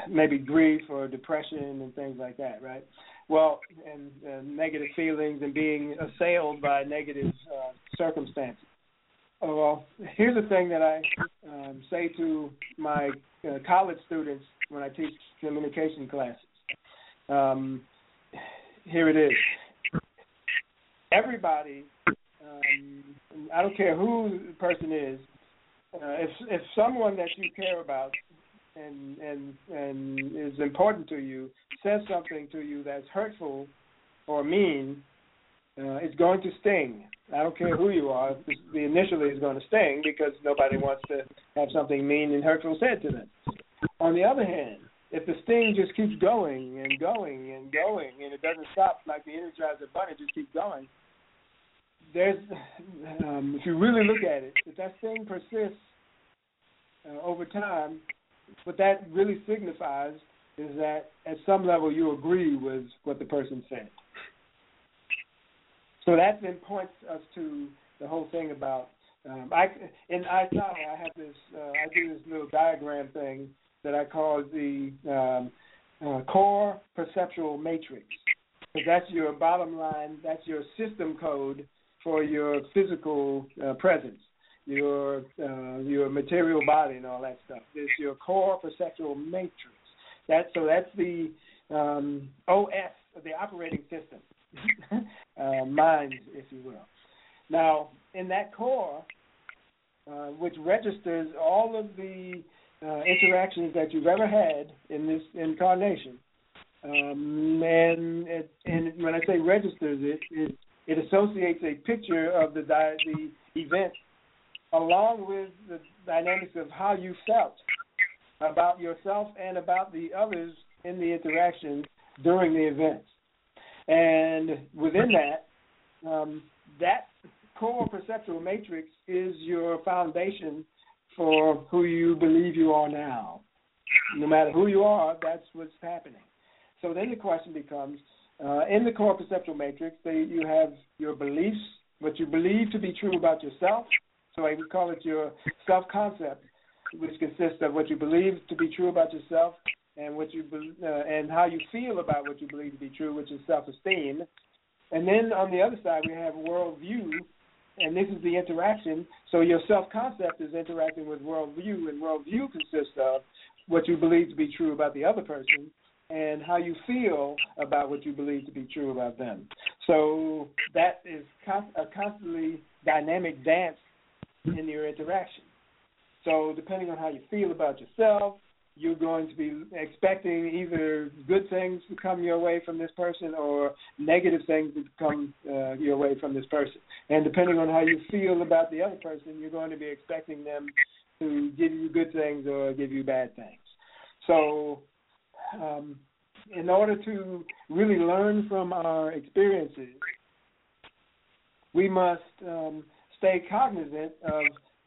maybe grief or depression and things like that, right? Well, and uh, negative feelings and being assailed by negative uh, circumstances. Oh, well, here's the thing that I um, say to my uh, college students when I teach communication classes. Um, here it is. Everybody, um, I don't care who the person is, if if someone that you care about and and and is important to you says something to you that's hurtful or mean, uh, it's going to sting. I don't care who you are. The initially is going to sting because nobody wants to have something mean and hurtful said to them. On the other hand, if the sting just keeps going and going and going and it doesn't stop like the Energizer Bunny just keeps going, there's um, if you really look at it, if that thing persists uh, over time, what that really signifies is that at some level you agree with what the person said. So that then points us to the whole thing about um, I in ISci I have this uh, I do this little diagram thing that I call the um, uh, core perceptual matrix. Because that's your bottom line, that's your system code for your physical uh, presence, your uh, your material body, and all that stuff. It's your core perceptual matrix. That so that's the um, OS, the operating system uh, mind, if you will. Now, in that core, uh, which registers all of the uh, interactions that you've ever had in this incarnation, um, and, it, and when I say registers it, it, it associates a picture of the di- the event along with the dynamics of how you felt about yourself and about the others in the interaction during the event. And within that, um, that core perceptual matrix is your foundation for who you believe you are now. No matter who you are, that's what's happening. So then the question becomes uh, in the core perceptual matrix, they, you have your beliefs, what you believe to be true about yourself. So I would call it your self concept, which consists of what you believe to be true about yourself, and what you uh, and how you feel about what you believe to be true, which is self-esteem. And then on the other side, we have worldview, and this is the interaction. So your self-concept is interacting with worldview, and worldview consists of what you believe to be true about the other person and how you feel about what you believe to be true about them. So that is a constantly dynamic dance in your interaction. So depending on how you feel about yourself, you're going to be expecting either good things to come your way from this person or negative things to come uh, your way from this person. And depending on how you feel about the other person, you're going to be expecting them to give you good things or give you bad things. So, um, in order to really learn from our experiences, we must um, stay cognizant of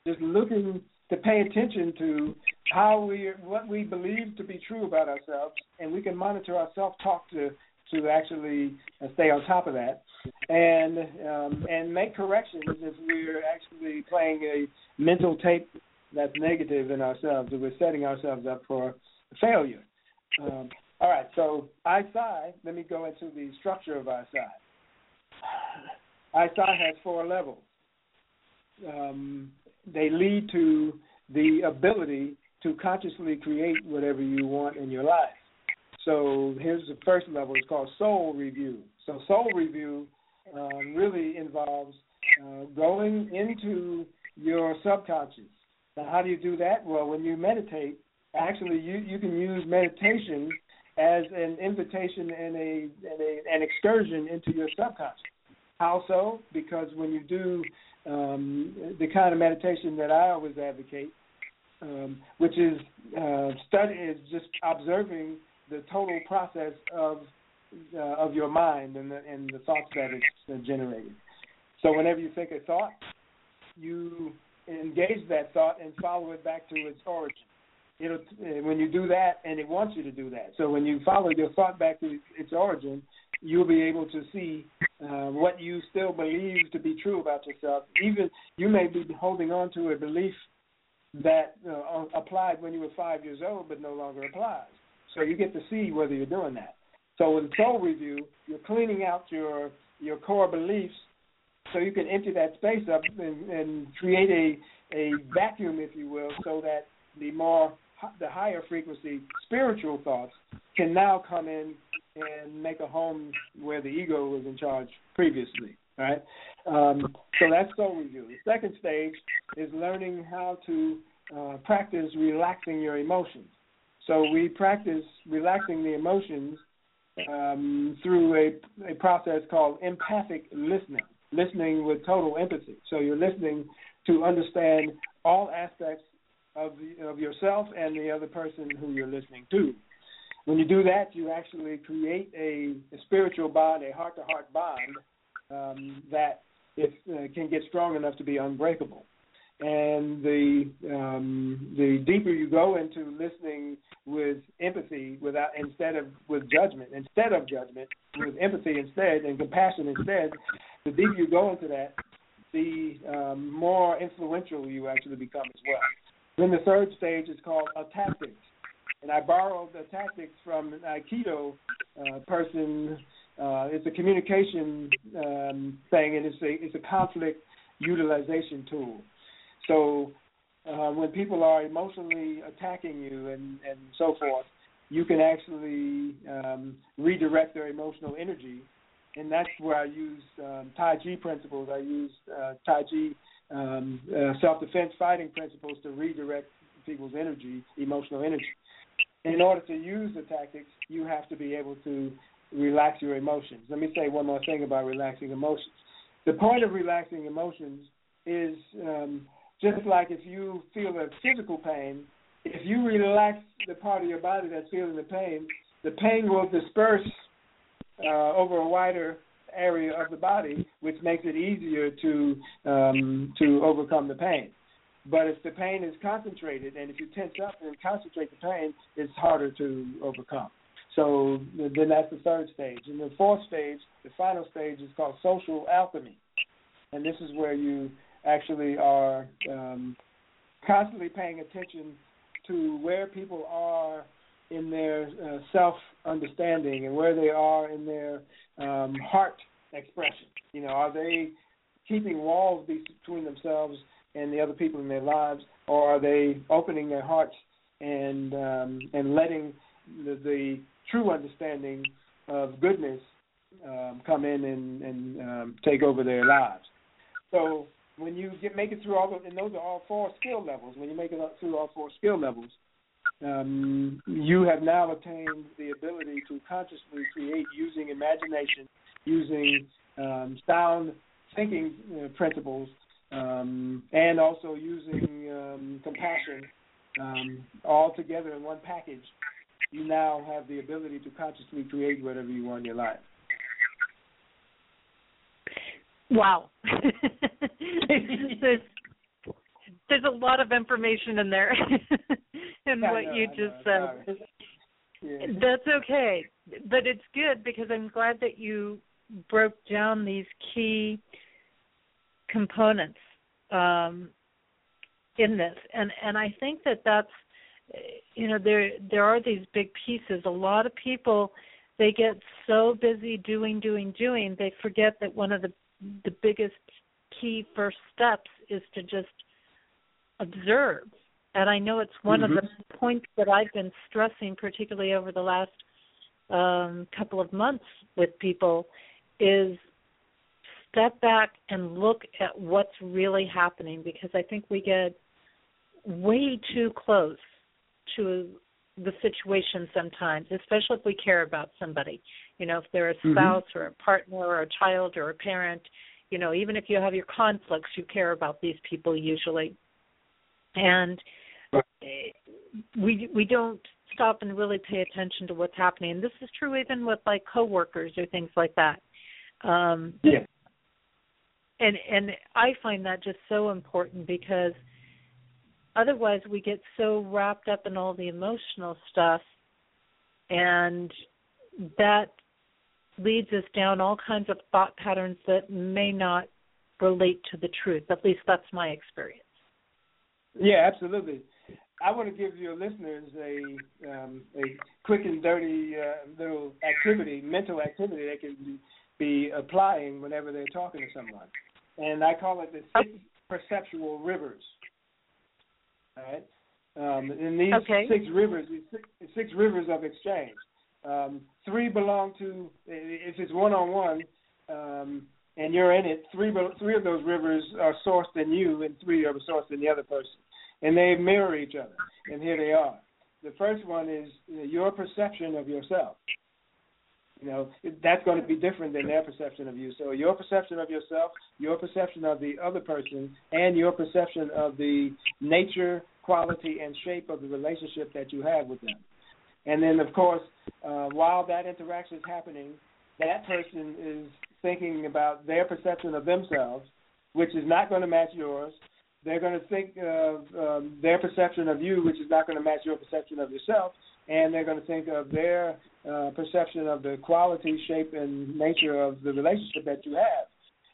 just looking to pay attention to how we what we believe to be true about ourselves, and we can monitor our self talk to to actually uh, stay on top of that, and um, and make corrections if we're actually playing a mental tape that's negative in ourselves, or we're setting ourselves up for failure. Um, All right, so I psi, let me go into the structure of ISci. I psi has four levels. Um, they lead to the ability to consciously create whatever you want in your life. So here's the first level. It's called soul review. So soul review uh, really involves uh, going into your subconscious. Now, how do you do that? Well, when you meditate, actually, you you can use meditation as an invitation and a, and a an excursion into your subconscious. How so? Because when you do um, the kind of meditation that I always advocate, um, which is uh, study is just observing the total process of uh, of your mind and the, and the thoughts that it's uh, generating. So whenever you think a thought, you engage that thought and follow it back to its origin. It'll when you do that, and it wants you to do that. So when you follow your thought back to its origin, you'll be able to see uh, what you still believe to be true about yourself. Even you may be holding on to a belief that uh, applied when you were five years old, but no longer applies. So you get to see whether you're doing that. So in soul review, you're cleaning out your your core beliefs so you can empty that space up and, and create a a vacuum, if you will, so that the more the higher frequency spiritual thoughts can now come in and make a home where the ego was in charge previously. Right. Um, so that's soul review. The second stage is learning how to uh, practice relaxing your emotions. So we practice relaxing the emotions um, through a, a process called empathic listening, listening with total empathy. So you're listening to understand all aspects of of yourself and the other person who you're listening to. When you do that, you actually create a, a spiritual bond, a heart-to-heart bond um, that uh, can get strong enough to be unbreakable and the um, the deeper you go into listening with empathy, without instead of with judgment, instead of judgment, with empathy instead and compassion instead, the deeper you go into that, the um, more influential you actually become as well. Then the third stage is called a tactics, and I borrowed the tactics from an Aikido uh, person. Uh, it's a communication um, thing, and it's a it's a conflict utilization tool. So uh, when people are emotionally attacking you and, and so forth, you can actually um, redirect their emotional energy. And that's where I use um, Tai Chi principles. I use uh, Tai Chi um, uh, self-defense fighting principles to redirect people's energy, emotional energy. In order to use the tactics, you have to be able to relax your emotions. Let me say one more thing about relaxing emotions. The point of relaxing emotions is um, just like if you feel a physical pain, if you relax the part of your body that's feeling the pain, the pain will disperse uh, over a wider area of the body, which makes it easier to um, to overcome the pain. But if the pain is concentrated, and if you tense up and concentrate the pain, it's harder to overcome. So then that's the third stage. And the fourth stage, the final stage, is called social alchemy, and this is where you actually are um, constantly paying attention to where people are in their uh, self understanding and where they are in their um, heart expression. You know, are they keeping walls between themselves and the other people in their lives, or are they opening their hearts and um, and letting the, the true understanding of goodness um, come in and, and um, take over their lives? So when you get make it through all the, and those are all four skill levels. When you make it up through all four skill levels, um, you have now attained the ability to consciously create using imagination, using um, sound thinking uh, principles, um, and also using um, compassion, um, all together in one package. You now have the ability to consciously create whatever you want in your life. Wow. there's there's a lot of information in there in I what know, you just know, said. Yeah. That's okay. But it's good because I'm glad that you broke down these key components um, in this. And and I think that that's you know there there are these big pieces a lot of people they get so busy doing doing doing they forget that one of the the biggest key first steps is to just observe and i know it's one mm-hmm. of the points that i've been stressing particularly over the last um couple of months with people is step back and look at what's really happening because i think we get way too close to the situation sometimes, especially if we care about somebody. You know, if they're a Mm-hmm. spouse mm-hmm. or a partner or a child or a parent, you know, even if you have your conflicts, you care about these people usually. And we we don't stop and really pay attention to what's happening. And this is true even with like coworkers or things like that. Um yeah. And and I find that just so important because otherwise we get so wrapped up in all the emotional stuff and that leads us down all kinds of thought patterns that may not relate to the truth at least that's my experience yeah absolutely i want to give your listeners a um, a quick and dirty uh, little activity mental activity they can be applying whenever they're talking to someone and i call it the six perceptual rivers right? Um, in these okay. six rivers, these six, six rivers of exchange, um, three belong to if it's one on one, and you're in it. Three three of those rivers are sourced in you, and three are sourced in the other person, and they mirror each other. And here they are. The first one is your perception of yourself. You know that's going to be different than their perception of you. So your perception of yourself, your perception of the other person, and your perception of the nature, quality, and shape of the relationship that you have with them. And then, of course, uh, while that interaction is happening, that person is thinking about their perception of themselves, which is not going to match yours. They're going to think of um, their perception of you, which is not going to match your perception of yourself and they're going to think of their uh, perception of the quality, shape, and nature of the relationship that you have.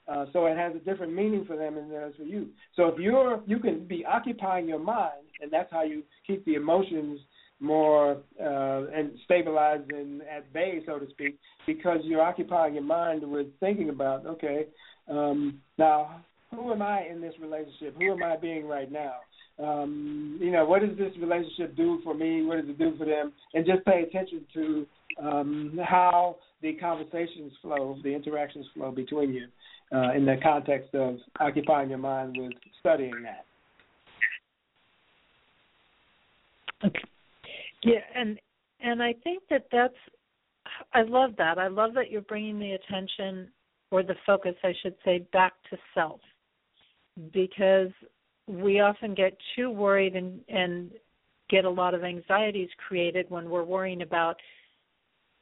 Uh, so it has a different meaning for them it does for you. So if you're, you can be occupying your mind, and that's how you keep the emotions more uh, and stabilized and at bay, so to speak, because you're occupying your mind with thinking about, okay, um, now who am I in this relationship? Who am I being right now? um, you know, what does this relationship do for me? What does it do for them? And just pay attention to um, how the conversations flow, the interactions flow between you uh, in the context of occupying your mind with studying that. Okay. Yeah, and and I think that that's I love that. I love that you're bringing the attention or the focus, I should say, back to self because we often get too worried and and get a lot of anxieties created when we're worrying about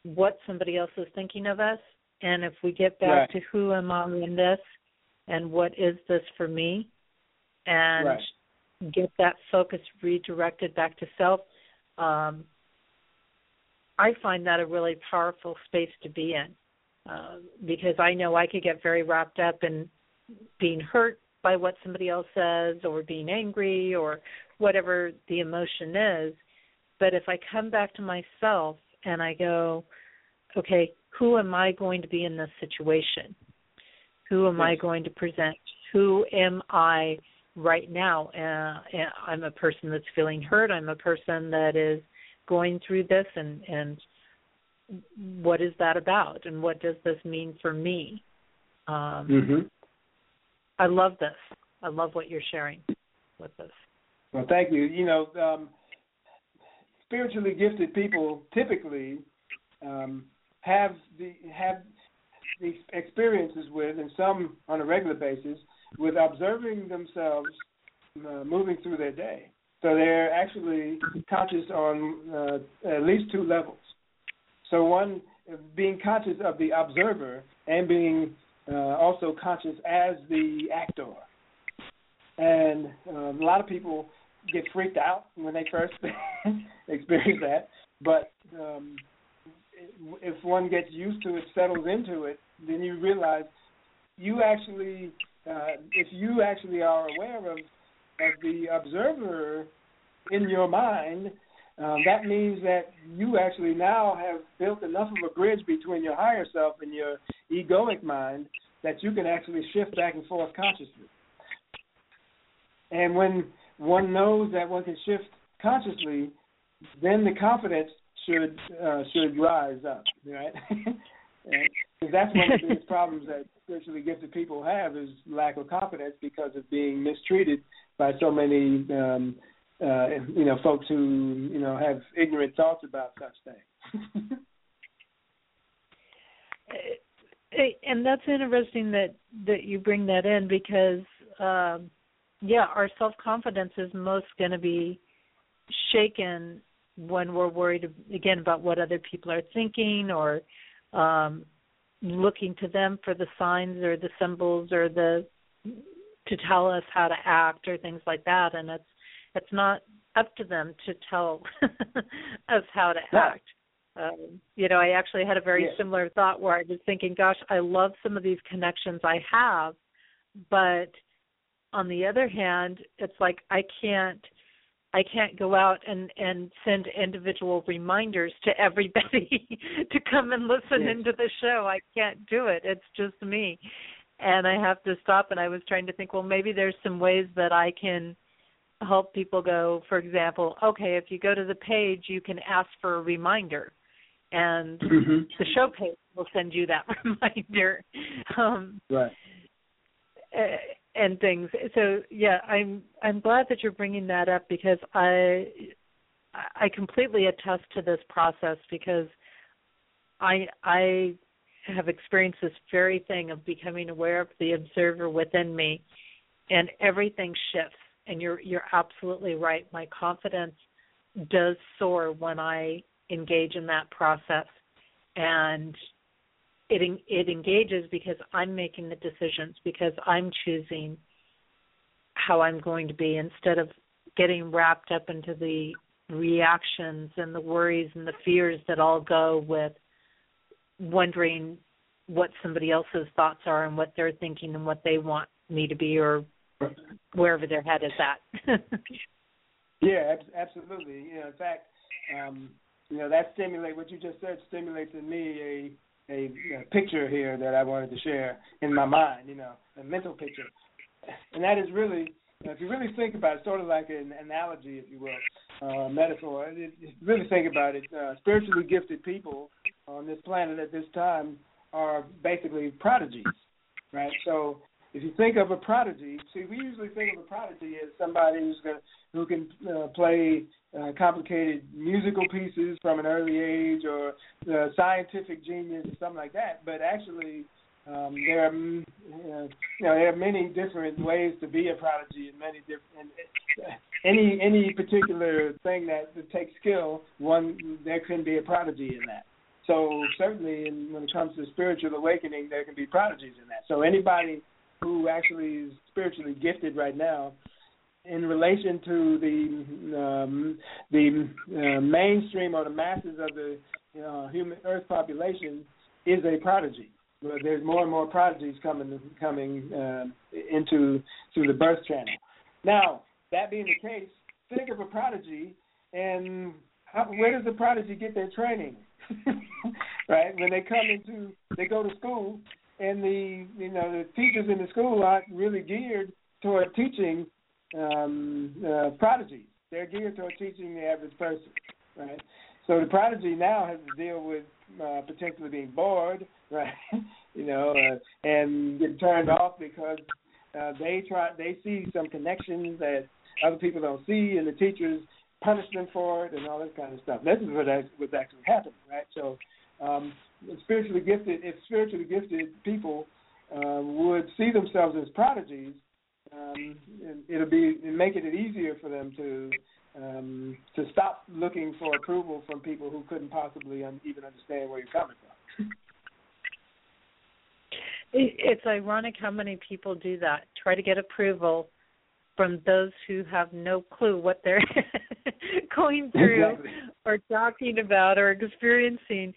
what somebody else is thinking of us and if we get back right. to who am I in this and what is this for me and right. get that focus redirected back to self um, I find that a really powerful space to be in uh, because I know I could get very wrapped up in being hurt by what somebody else says or being angry or whatever the emotion is. But if I come back to myself and I go, okay, who am I going to be in this situation? Who am I going to present? Who am I right now? Uh, I'm a person that's feeling hurt. I'm a person that is going through this, and and what is that about? And what does this mean for me? Um, mm-hmm. I love this. I love what you're sharing with us. Well, thank you. You know, um, spiritually gifted people typically um, have the have these experiences with, and some on a regular basis, with observing themselves uh, moving through their day. So they're actually conscious on uh, at least two levels. So one, being conscious of the observer and being uh, also conscious as the actor. And um, a lot of people get freaked out when they first experience that, but um, if one gets used to it, settles into it, then you realize you actually, uh, if you actually are aware of of the observer in your mind, um, that means that you actually now have built enough of a bridge between your higher self and your egoic mind that you can actually shift back and forth consciously. And when one knows that one can shift consciously, then the confidence should uh, should rise up, right? Because that's one of the biggest problems that spiritually gifted people have is lack of confidence because of being mistreated by so many um, uh, you know folks who you know have ignorant thoughts about such things. and that's interesting that that you bring that in because um yeah our self confidence is most going to be shaken when we're worried again about what other people are thinking or um looking to them for the signs or the symbols or the to tell us how to act or things like that. And it's it's not up to them to tell us how to act um, you know, I actually had a very yeah. similar thought where I was thinking, gosh, I love some of these connections I have, but on the other hand, it's like I can't I can't go out and and send individual reminders to everybody to come and listen yes. into the show. I can't do it. It's just me. And I have to stop and I was trying to think, well, maybe there's some ways that I can help people go, for example, okay, if you go to the page, you can ask for a reminder and mm-hmm. the show page will send you that reminder. Um, right. And things. So yeah, I'm I'm glad that you're bringing that up because I I completely attest to this process because I I have experienced this very thing of becoming aware of the observer within me and everything shifts and you're you're absolutely right my confidence does soar when I engage in that process and it it engages because I'm making the decisions because I'm choosing how I'm going to be instead of getting wrapped up into the reactions and the worries and the fears that all go with wondering what somebody else's thoughts are and what they're thinking and what they want me to be or wherever their head is at. yeah, absolutely. You know, in fact, um, you know that stimulate what you just said stimulates in me a, a a picture here that I wanted to share in my mind. You know, a mental picture, and that is really. If you really think about it, sort of like an analogy, if you will, uh, metaphor. If you really think about it, uh, spiritually gifted people on this planet at this time are basically prodigies, right? So if you think of a prodigy, see, we usually think of a prodigy as somebody who's going who can uh, play uh, complicated musical pieces from an early age, or uh, scientific genius, or something like that. But actually, um, there are uh, you know there are many different ways to be a prodigy, and many different. Any any particular thing that, that takes skill, one there can be a prodigy in that. So certainly, in, when it comes to spiritual awakening, there can be prodigies in that. So anybody who actually is spiritually gifted right now in relation to the um, the uh, mainstream or the masses of the uh, human Earth population is a prodigy. But there's more and more prodigies coming coming uh, into through the birth channel. Now, that being the case, think of a prodigy, and how, where does the prodigy get their training? right when they come into they go to school and the you know the teachers in the school aren't really geared toward teaching um, uh, prodigies. They're geared toward teaching the average person, right? So the prodigy now has to deal with uh, potentially being bored, right? you know, uh, and getting turned off because uh, they try they see some connections that other people don't see, and the teachers punish them for it, and all this kind of stuff. This is what what's actually happening, right? So um, spiritually gifted, if spiritually gifted people uh, would see themselves as prodigies, um, it'll be making it easier for them to um, to stop looking for approval from people who couldn't possibly un- even understand where you're coming from. It's ironic how many people do that. Try to get approval from those who have no clue what they're going through exactly. or talking about or experiencing.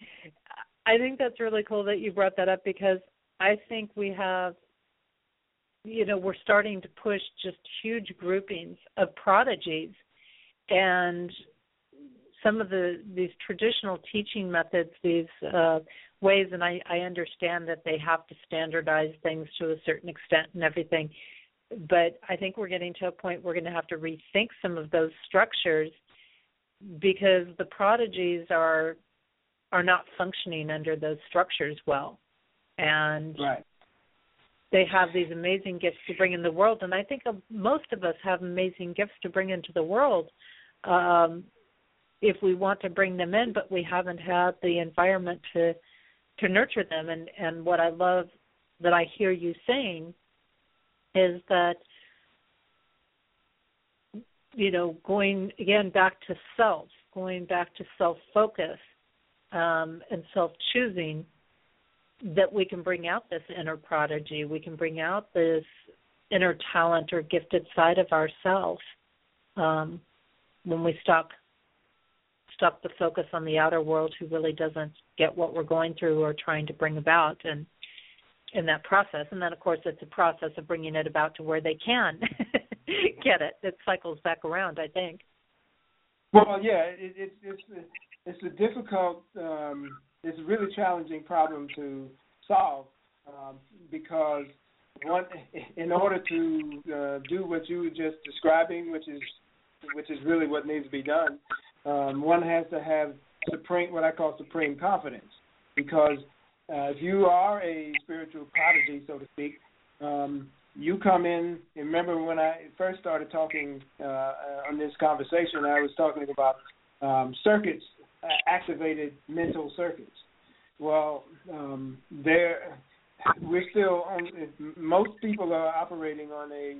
I think that's really cool that you brought that up because I think we have you know, we're starting to push just huge groupings of prodigies and some of the these traditional teaching methods, these uh, ways, and I, I understand that they have to standardize things to a certain extent and everything. But I think we're getting to a point we're going to have to rethink some of those structures because the prodigies are are not functioning under those structures well, and right. they have these amazing gifts to bring in the world. And I think most of us have amazing gifts to bring into the world. Um, if we want to bring them in, but we haven't had the environment to to nurture them. And and what I love that I hear you saying is that you know going again back to self, going back to self focus um, and self choosing. That we can bring out this inner prodigy, we can bring out this inner talent or gifted side of ourselves um, when we stop stop the focus on the outer world who really doesn't get what we're going through or trying to bring about and in that process. And then of course it's a process of bringing it about to where they can get it. It cycles back around i think. Well yeah it, it, it's it's a difficult um it's a really challenging problem to solve um, because one in order to uh, do what you were just describing which is which is really what needs to be done um, one has to have supreme, what I call supreme confidence, because uh, if you are a spiritual prodigy, so to speak, um, you come in. Remember when I first started talking uh, on this conversation, I was talking about um, circuits, uh, activated mental circuits. Well, um, there we're still on. Most people are operating on a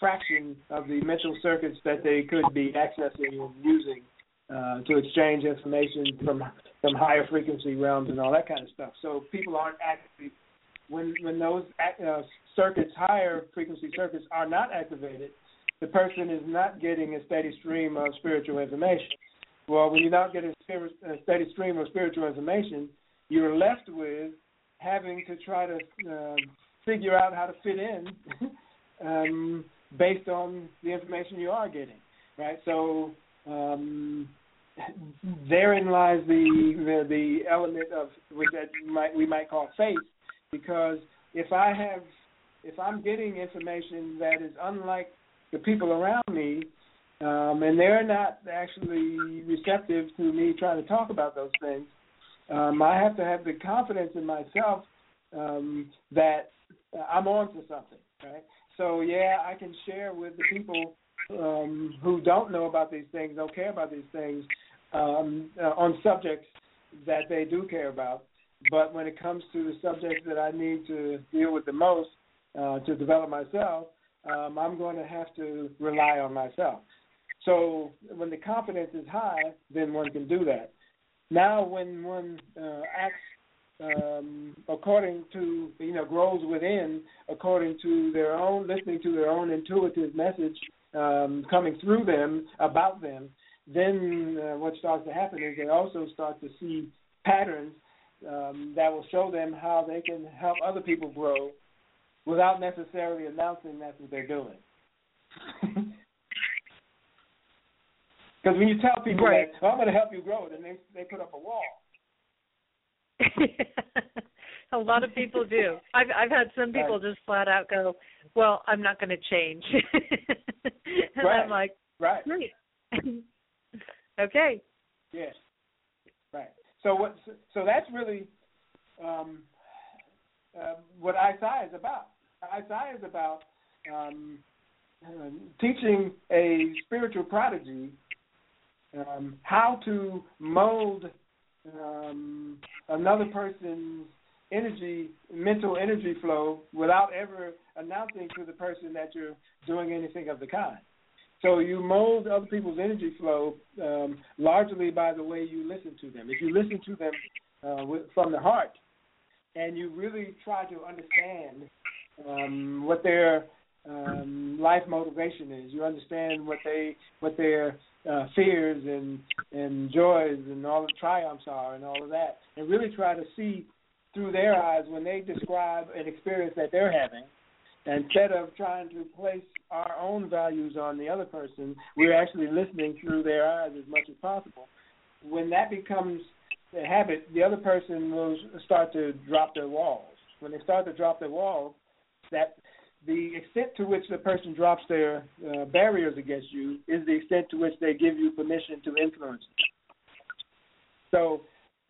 fraction of the mental circuits that they could be accessing and using uh, to exchange information from from higher frequency realms and all that kind of stuff. So people aren't actually when when those uh, circuits, higher frequency circuits, are not activated, the person is not getting a steady stream of spiritual information. Well, when you're not getting a steady stream of spiritual information, you're left with having to try to uh, figure out how to fit in um, based on the information you are getting, right? So um, therein lies the, the the element of which that might we might call faith, because if I have if I'm getting information that is unlike the people around me, um, and they're not actually receptive to me trying to talk about those things, um, I have to have the confidence in myself um, that I'm on to something, right? So yeah, I can share with the people um, who don't know about these things, don't care about these things, um, uh, on subjects that they do care about. But when it comes to the subjects that I need to deal with the most uh, to develop myself, um, I'm going to have to rely on myself. So when the confidence is high, then one can do that. Now, when one uh, acts um, according to you know grows within according to their own listening to their own intuitive message um, coming through them about them then uh, what starts to happen is they also start to see patterns um, that will show them how they can help other people grow without necessarily announcing that's what they're doing. Because when you tell people right. that, oh, I'm going to help you grow, then they they put up a wall. a lot of people do. I've I've had some people right. just flat out go, "Well, I'm not going to change," and right. I'm like, "Right, great." okay. Yes. Right. So what? So that's really um, uh, what ISci is about. ISci is about um, teaching a spiritual prodigy um, how to mold um, another person's energy, mental energy flow, without ever announcing to the person that you're doing anything of the kind. So you mold other people's energy flow um, largely by the way you listen to them. If you listen to them uh, with, from the heart, and you really try to understand um, what their um, life motivation is, you understand what they what their uh, fears and and joys and all the triumphs are and all of that, and really try to see through their eyes when they describe an experience that they're having instead of trying to place our own values on the other person, we're actually listening through their eyes as much as possible. When that becomes a habit, the other person will start to drop their walls. When they start to drop their walls, that the extent to which the person drops their uh, barriers against you is the extent to which they give you permission to influence. Them. So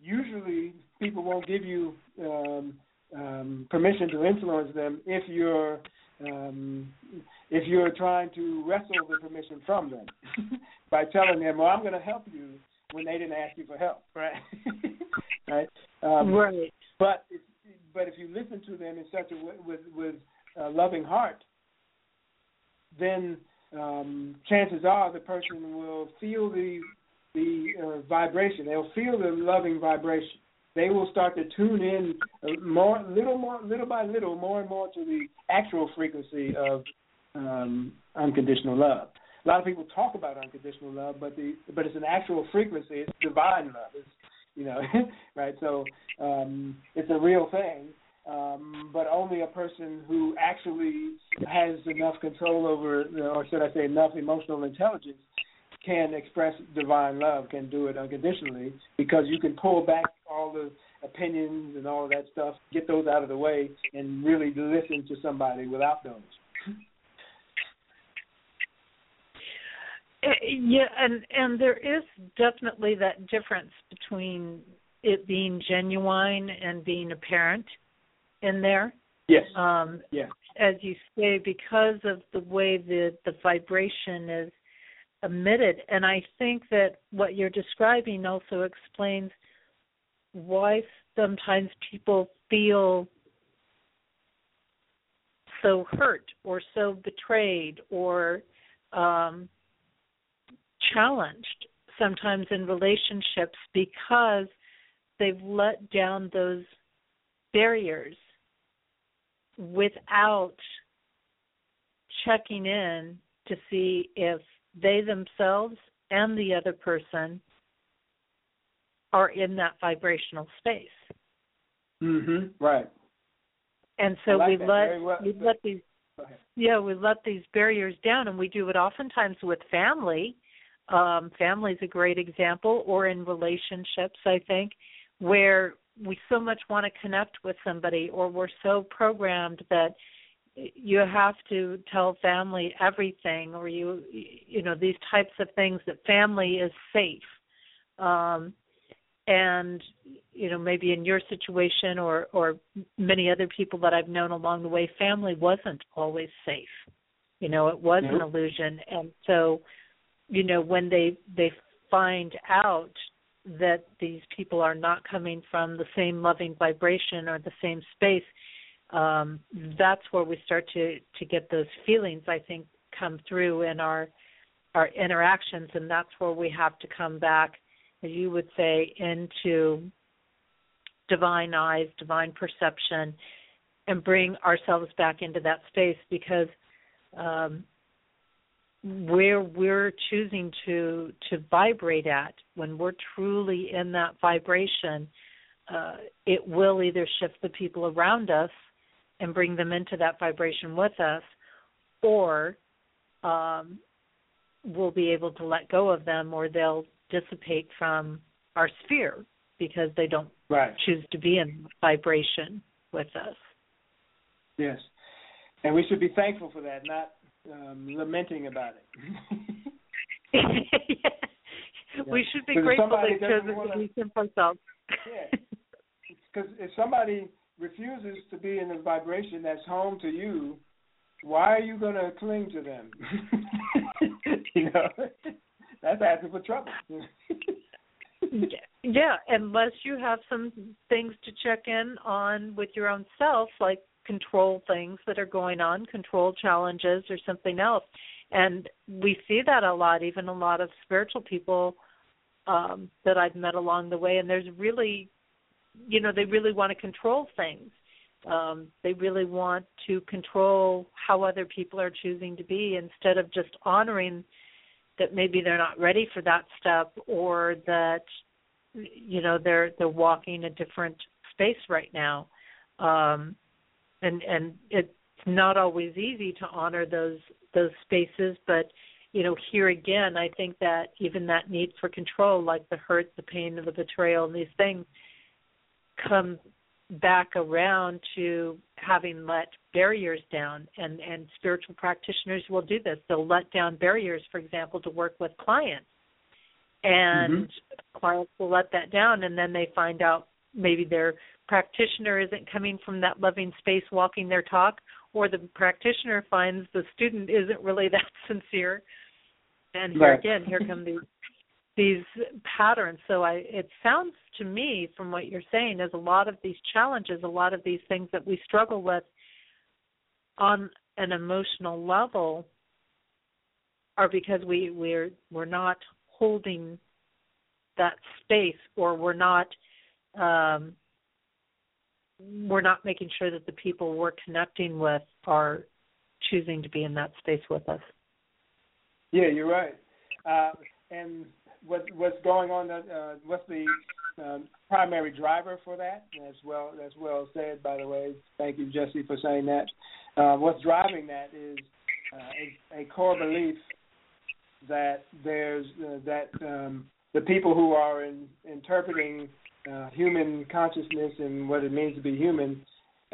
usually people won't give you um, um, permission to influence them if you're um, if you're trying to wrestle the permission from them by telling them, "Well, I'm going to help you," when they didn't ask you for help, right? right. Um, right. But if, but if you listen to them in such a way, with with a loving heart, then um, chances are the person will feel the the uh, vibration. They'll feel the loving vibration. They will start to tune in uh, more, little more, little by little, more and more to the actual frequency of um, unconditional love. A lot of people talk about unconditional love, but the but it's an actual frequency. It's divine love. It's you know, right? So um, it's a real thing, um, but only a person who actually has enough control over, or should I say, enough emotional intelligence can express divine love, can do it unconditionally, because you can pull back all the opinions and all of that stuff, get those out of the way, and really listen to somebody without those. Uh, yeah, and and there is definitely that difference between it being genuine and being apparent in there. Yes. Um, yeah. As you say, because of the way the the vibration is emitted, and I think that what you're describing also explains why sometimes people feel so hurt or so betrayed or um, challenged sometimes in relationships because they've let down those barriers without checking in to see if they themselves and the other person are in that vibrational space. Mhm. Right. And so like we that. let well. we let these yeah we let these barriers down, and we do it oftentimes with family. Um, family is a great example, or in relationships, I think, where we so much want to connect with somebody, or we're so programmed that you have to tell family everything or you you know these types of things that family is safe. Um and you know maybe in your situation or or many other people that I've known along the way family wasn't always safe. You know it was an illusion. And so you know when they they find out that these people are not coming from the same loving vibration or the same space um that's where we start to to get those feelings i think come through in our our interactions and that's where we have to come back as you would say, into divine eyes, divine perception, and bring ourselves back into that space because um, where we're choosing to to vibrate at, when we're truly in that vibration, uh, it will either shift the people around us and bring them into that vibration with us, or um, we'll be able to let go of them, or they'll dissipate from our sphere because they don't right. choose to be in vibration with us. Yes, and we should be thankful for that, not um, lamenting about it. yeah. We should be grateful they chose to be simple selves. yeah, because if somebody refuses to be in a vibration that's home to you, why are you going to cling to them? you know that's asking for trouble. yeah, unless you have some things to check in on with your own self, like control things that are going on, control challenges, or something else. And we see that a lot, even a lot of spiritual people um, that I've met along the way. And there's really, you know, they really want to control things. Um, they really want to control how other people are choosing to be instead of just honoring that maybe they're not ready for that step or that you know they're they're walking a different space right now um and and it not always easy to honor those those spaces, but you know, here again, I think that even that need for control, like the hurt, the pain, the betrayal, and these things, come back around to having let barriers down and and spiritual practitioners will do this they'll let down barriers for example to work with clients and mm-hmm. clients will let that down and then they find out maybe their practitioner isn't coming from that loving space walking their talk or the practitioner finds the student isn't really that sincere and here right. again here come these these patterns so i it sounds to me from what you're saying is a lot of these challenges a lot of these things that we struggle with on an emotional level are because we we're we're not holding that space or we're not um, we're not making sure that the people we're connecting with are choosing to be in that space with us. Yeah, you're right. Uh, and what what's going on? Uh, what's the um, primary driver for that? As well, as well said. By the way, thank you, Jesse, for saying that. Uh, what's driving that is uh, a, a, core belief that there's uh, that um, the people who are in, interpreting uh, human consciousness and what it means to be human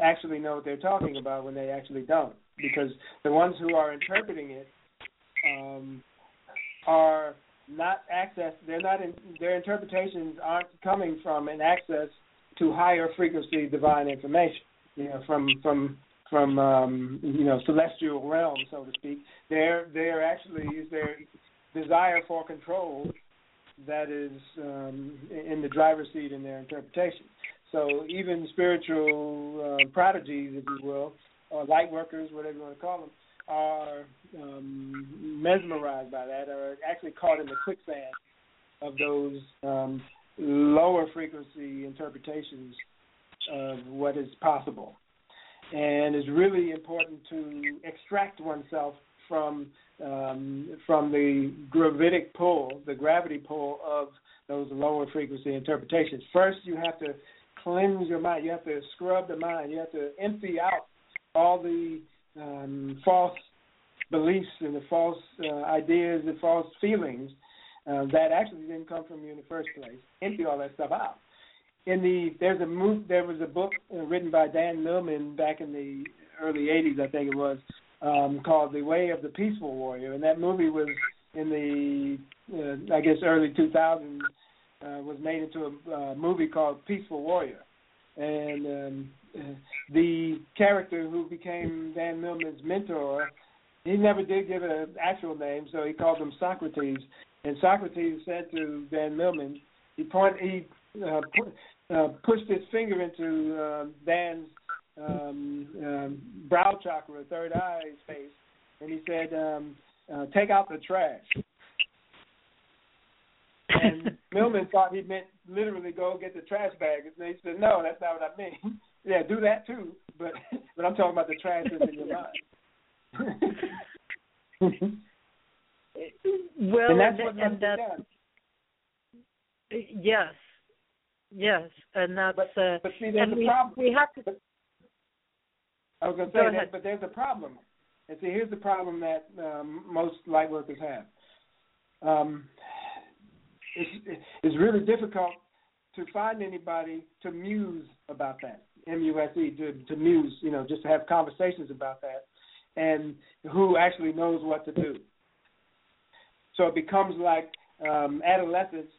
actually know what they're talking about when they actually don't, because the ones who are interpreting it um, are not access. They're not in, their interpretations aren't coming from an access to higher frequency divine information. You know, from from from um, you know celestial realm, so to speak. They're they're actually is their desire for control that is um, in the driver's seat in their interpretation. So even spiritual uh, prodigies, if you will, or light workers, whatever you want to call them, are um, mesmerized by that, or actually caught in the quicksand of those um, lower frequency interpretations of what is possible. And it's really important to extract oneself from um, from the gravitic pull, the gravity pull of those lower frequency interpretations. First, you have to cleanse your mind. You have to scrub the mind. You have to empty out all the um, false beliefs and the false uh, ideas the false feelings uh, that actually didn't come from you in the first place. Empty all that stuff out. In the there's a move, there was a book uh, written by Dan Millman back in the early '80s, I think it was, um, called The Way of the Peaceful Warrior, and that movie was in the uh, I guess early 2000s uh, was made into a uh, movie called Peaceful Warrior, and um, the character who became Dan Millman's mentor, he never did give an actual name, so he called him Socrates. And Socrates said to Dan Millman, he point he uh, pu- uh, pushed his finger into uh, Dan's um, um, brow chakra, third eye space, and he said, um, uh, "Take out the trash." and Millman thought he meant literally go get the trash bag. And he said, "No, that's not what I mean. yeah, do that too, but but I'm talking about the trash that's in your mind." well, and that's and, what and done. yes, yes, and that's but, uh, but see, there's and a we, problem. we have to. I was going to say ahead. that, but there's a problem. And see, here's the problem that um, most light workers have. Um, it's, it's really difficult to find anybody to muse about that. M U S E to, to muse, you know, just to have conversations about that, and who actually knows what to do. So it becomes like um, adolescents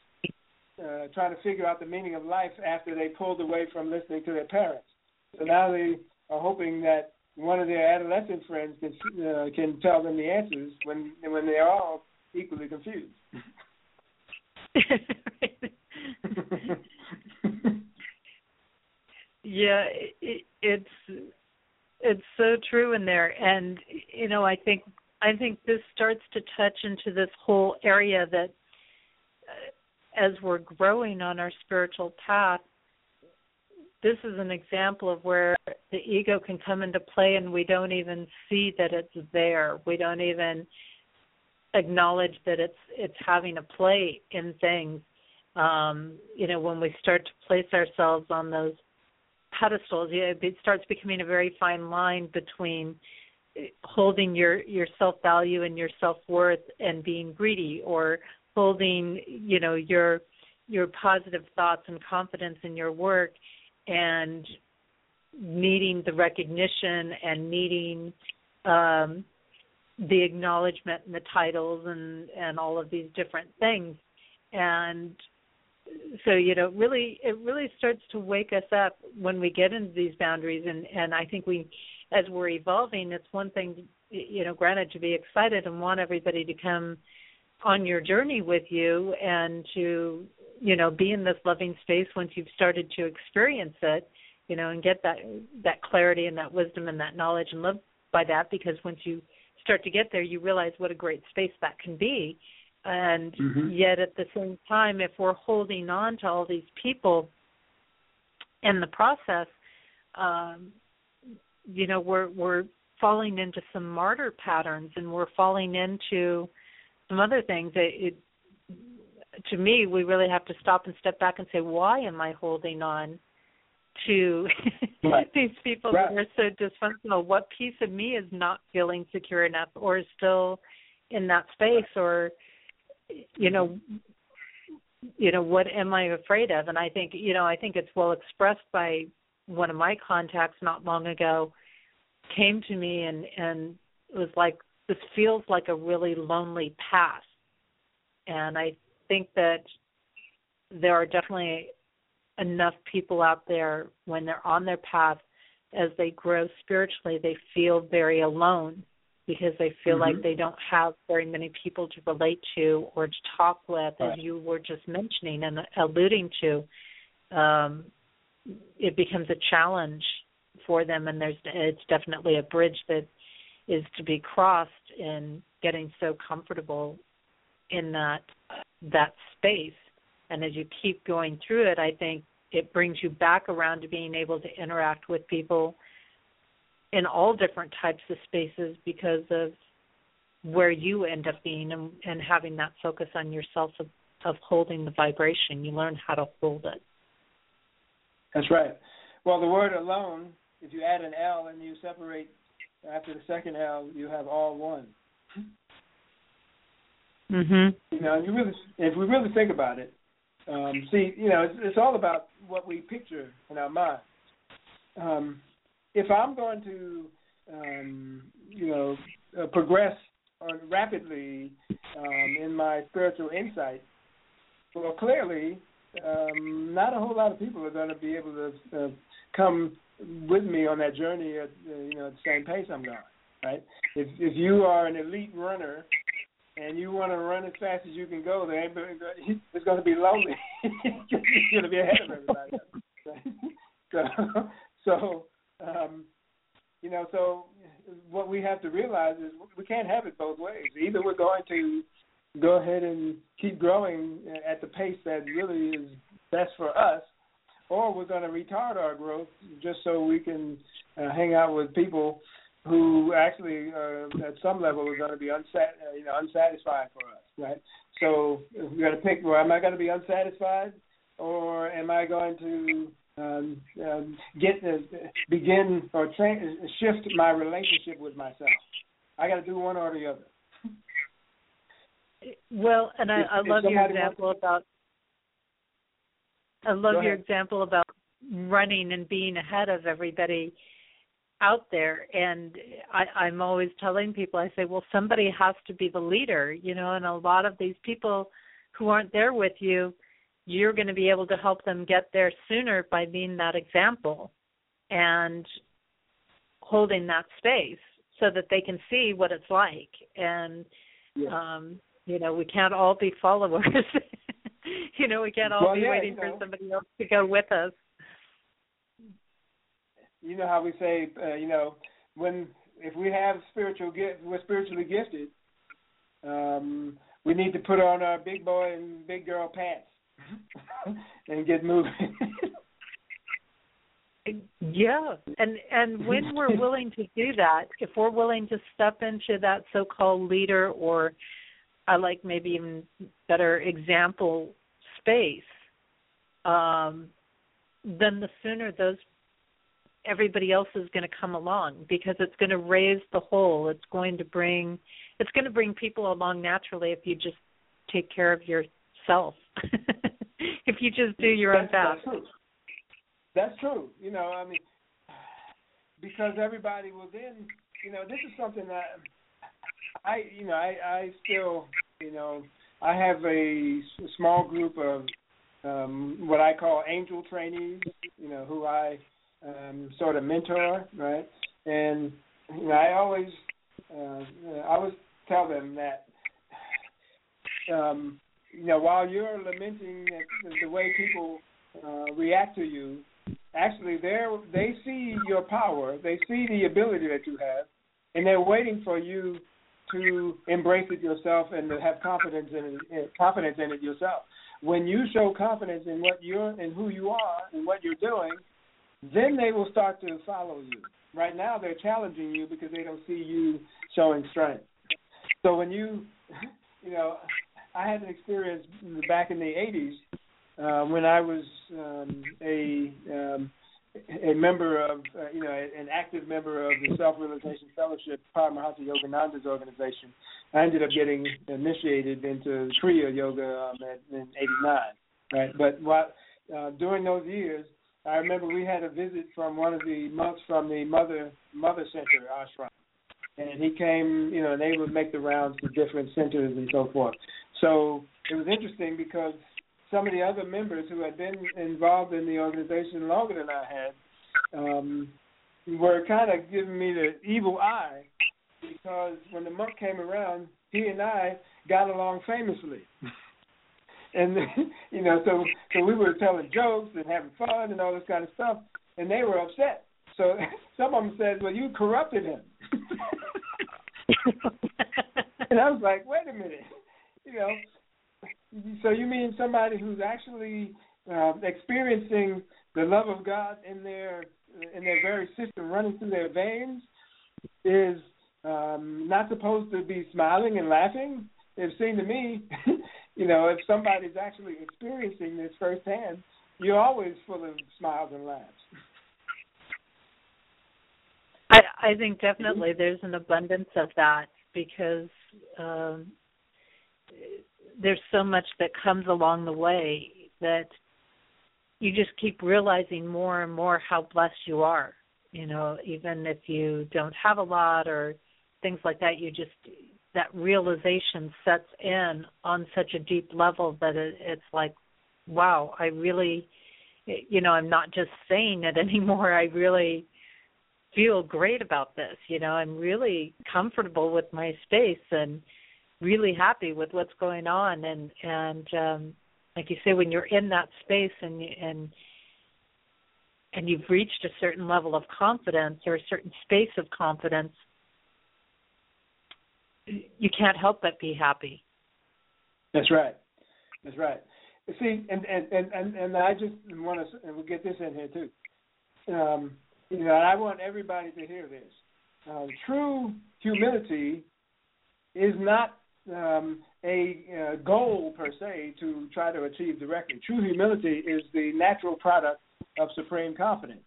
uh, trying to figure out the meaning of life after they pulled away from listening to their parents. So now they are hoping that one of their adolescent friends can uh, can tell them the answers when when they're all equally confused. yeah, it, it's it's so true in there, and you know, I think I think this starts to touch into this whole area that uh, as we're growing on our spiritual path, this is an example of where the ego can come into play and we don't even see that it's there. We don't even acknowledge that it's it's having a play in things. Um, you know, when we start to place ourselves on those pedestals. It starts becoming a very fine line between holding your your self value and your self worth and being greedy, or holding you know your your positive thoughts and confidence in your work and needing the recognition and needing um the acknowledgement and the titles and and all of these different things. And so you know really it really starts to wake us up when we get into these boundaries. And and i think we as we're evolving it's one thing you know granted to be excited and want everybody to come on your journey with you and to you know be in this loving space once you've started to experience it you know and get that that clarity and that wisdom and that knowledge and live by that because once you start to get there you realize what a great space that can be and mm-hmm. yet at the same time if we're holding on to all these people in the process um you know we're we're falling into some martyr patterns and we're falling into some other things it, it to me we really have to stop and step back and say why am i holding on to right. these people right. that are so dysfunctional what piece of me is not feeling secure enough or is still in that space or you know you know what am i afraid of and i think you know i think it's well expressed by one of my contacts not long ago came to me and and was like this feels like a really lonely path and i think that there are definitely enough people out there when they're on their path as they grow spiritually they feel very alone because they feel mm-hmm. like they don't have very many people to relate to or to talk with, right. as you were just mentioning and alluding to. Um, it becomes a challenge for them, and there's it's definitely a bridge that is to be crossed in getting so comfortable in that that space. And as you keep going through it, I think it brings you back around to being able to interact with people in all different types of spaces because of where you end up being and, and having that focus on yourself of, of holding the vibration. You learn how to hold it. That's right. Well, the word alone, if you add an L and you separate after the second L, you have all one. Mhm. You know, you really, if we really think about it, um, see, you know, it's, it's all about what we picture in our mind. Um, if I'm going to, um, you know, uh, progress rapidly um, in my spiritual insight, well, clearly, um, not a whole lot of people are going to be able to uh, come with me on that journey at uh, you know at the same pace I'm going. Right? If if you are an elite runner and you want to run as fast as you can go, there ain't it's going to be lonely. You're going to be ahead of everybody. so so um, you know, so what we have to realize is we can't have it both ways. Either we're going to go ahead and keep growing at the pace that really is best for us, or we're going to retard our growth just so we can uh, hang out with people who actually, uh, at some level, are going to be unsat- uh, you know, unsatisfied for us, right? So we got to pick. Well, am I going to be unsatisfied, or am I going to um, um, get uh, begin or tra- shift my relationship with myself. I got to do one or the other. Well, and I, if, I love your example wants... about. I love your example about running and being ahead of everybody out there and I, I'm always telling people, I say, well, somebody has to be the leader, you know, and a lot of these people who aren't there with you, you're going to be able to help them get there sooner by being that example and holding that space so that they can see what it's like. And yeah. um you know we can't all be followers. You know we can't all well, be yeah, waiting you know, for somebody else to go with us you know how we say uh, you know when if we have spiritual gift we're spiritually gifted um we need to put on our big boy and big girl pants and get moving. yeah, and and when we're willing to do that, if we're willing to step into that so-called leader or I like maybe even better example space, um, then the sooner those everybody else is going to come along because it's going to raise the whole. It's going to bring it's going to bring people along naturally if you just take care of yourself. if you just do your that's, own path. That's true. That's true. You know, I mean, because everybody will then, you know, this is something that I, you know, I, I still, you know, I have a small group of um, what I call angel trainees, you know, who I um, sort of mentor, right? And you know, I always, uh, I always tell them that, um, you know, while you're lamenting the, the way people uh, react to you, actually they they see your power, they see the ability that you have, and they're waiting for you to embrace it yourself and to have confidence in it, confidence in it yourself. When you show confidence in what you're and who you are and what you're doing, then they will start to follow you. Right now, they're challenging you because they don't see you showing strength. So when you, you know, I had an experience back in the '80s uh, when I was um, a um, a member of, uh, you know, an active member of the Self Realization Fellowship, Paramahansa Yogananda's organization. I ended up getting initiated into Kriya Yoga um, in '89, right? But what uh, during those years, I remember we had a visit from one of the monks from the Mother Mother Center ashram, and he came, you know, and they would make the rounds to different centers and so forth. So it was interesting because some of the other members who had been involved in the organization longer than I had um, were kind of giving me the evil eye because when the monk came around, he and I got along famously. and you know, so so we were telling jokes and having fun and all this kind of stuff, and they were upset. So some of them said, "Well, you corrupted him," and I was like, "Wait a minute, you know." So you mean somebody who's actually uh, experiencing the love of God in their in their very system, running through their veins, is um, not supposed to be smiling and laughing? It seemed to me, you know, if somebody's actually experiencing this firsthand, you're always full of smiles and laughs. I I think definitely there's an abundance of that because um there's so much that comes along the way that you just keep realizing more and more how blessed you are. You know, even if you don't have a lot or things like that, you just that realization sets in on such a deep level that it, it's like, wow, I really, you know, I'm not just saying it anymore. I really feel great about this. You know, I'm really comfortable with my space and really happy with what's going on and and um like you say when you're in that space and and and you've reached a certain level of confidence or a certain space of confidence you can't help but be happy. That's right. That's right. See and and and and, and i just want to and we'll get this in here too. Um you know i want everybody to hear this. Uh, true humility is not um, a uh, goal per se to try to achieve directly. True humility is the natural product of supreme confidence.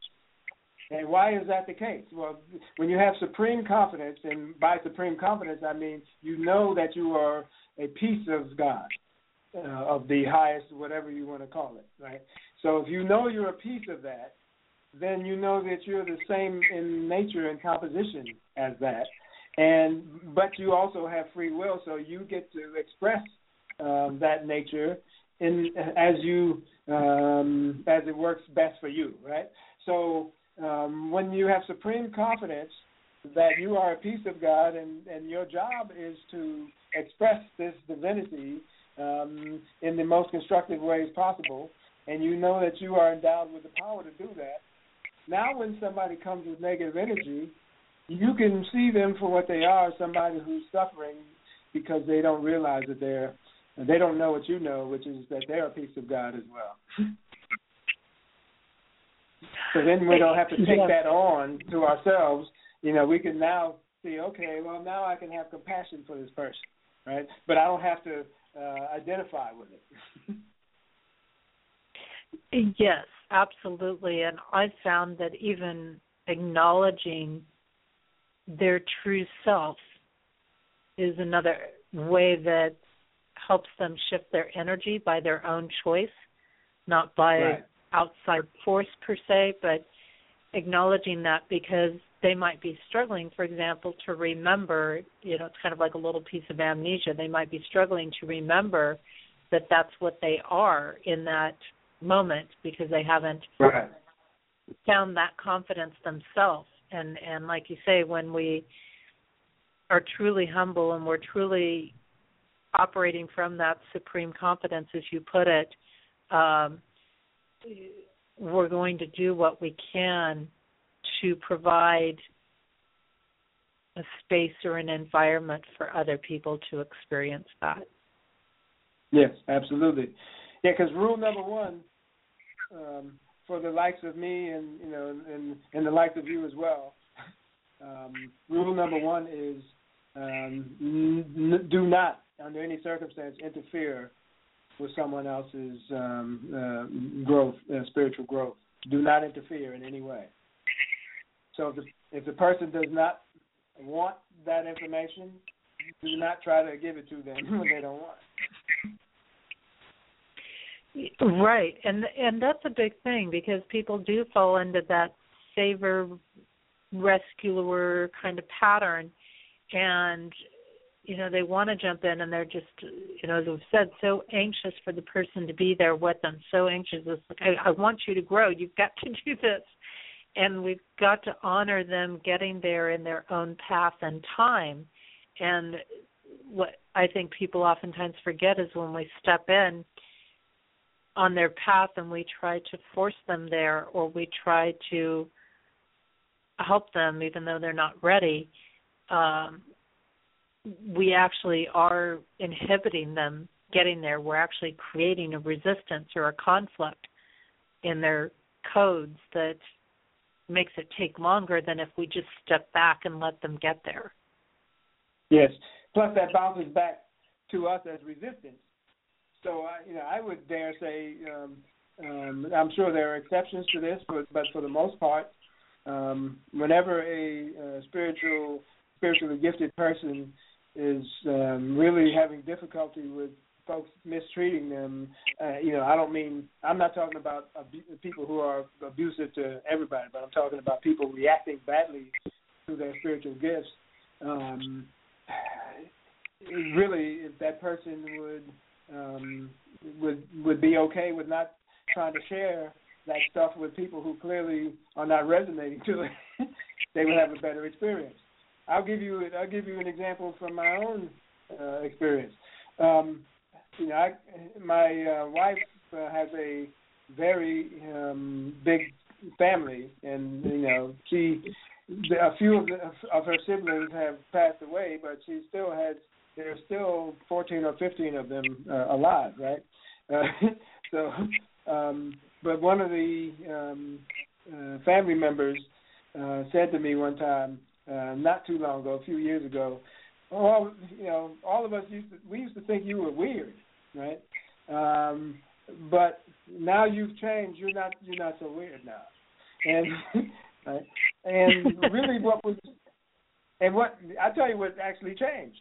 And why is that the case? Well, when you have supreme confidence, and by supreme confidence I mean you know that you are a piece of God, uh, of the highest, whatever you want to call it, right? So if you know you're a piece of that, then you know that you're the same in nature and composition as that and but you also have free will, so you get to express um, that nature in as you um, as it works best for you, right? So um, when you have supreme confidence that you are a piece of God and, and your job is to express this divinity um, in the most constructive ways possible, and you know that you are endowed with the power to do that. Now, when somebody comes with negative energy, you can see them for what they are somebody who's suffering because they don't realize that they're they don't know what you know which is that they're a piece of god as well so then we don't have to take that on to ourselves. You know we can now see okay well now i can have compassion for this person right? But i don't have to uh identify with it. Yes absolutely. And I found that even acknowledging their true self is another way that helps them shift their energy by their own choice, not by right. Outside force per se, but acknowledging that because they might be struggling, for example, to remember, you know, it's kind of like a little piece of amnesia. They might be struggling to remember that that's what they are in that moment because they haven't right. found that confidence themselves. And and like you say, when we are truly humble and we're truly operating from that supreme confidence, as you put it, um, we're going to do what we can to provide a space or an environment for other people to experience that. Yes, absolutely. Yeah, because rule number one um, for the likes of me and you know and and the likes of you as well. Um, rule number one is um, n- do not, under any circumstance, interfere with someone else's um, uh, growth, uh, spiritual growth. Do not interfere in any way. So if the, if the person does not want that information, do not try to give it to them when they don't want. Right, and and that's a big thing because people do fall into that saver rescuer kind of pattern, and you know they want to jump in and they're just you know as we've said so anxious for the person to be there with them, so anxious. It's like I, I want you to grow. You've got to do this, and we've got to honor them getting there in their own path and time. And what I think people oftentimes forget is when we step in on their path and we try to force them there or we try to help them even though they're not ready um, we actually are inhibiting them getting there. We're actually creating a resistance or a conflict in their codes that makes it take longer than if we just step back and let them get there. Yes. Plus that bounces back to us as resistance. So I, you know, I would dare say, um, um, I'm sure there are exceptions to this, but but for the most part, um, whenever a uh, spiritual, spiritually gifted person is um, really having difficulty with folks mistreating them, uh, you know, I don't mean I'm not talking about people who are abusive to everybody, but I'm talking about people reacting badly to their spiritual gifts. Um, really, if that person would um, would would be okay with not trying to share that stuff with people who clearly are not resonating to it, they would have a better experience. I'll give you I'll give you an example from my own uh, experience. Um, you know, I, my uh, wife uh, has a very um, big family, and you know, she a few of, the, of her siblings have passed away, but she still has there's still 14 or 15 of them uh, alive, right? Uh, so, um, but one of the um, uh, family members uh, said to me one time, uh, not too long ago, a few years ago, "Oh, you know, all of us used to we used to think you were weird, right? Um, but now you've changed. You're not you're not so weird now." And right? and really, what was and what I tell you what actually changed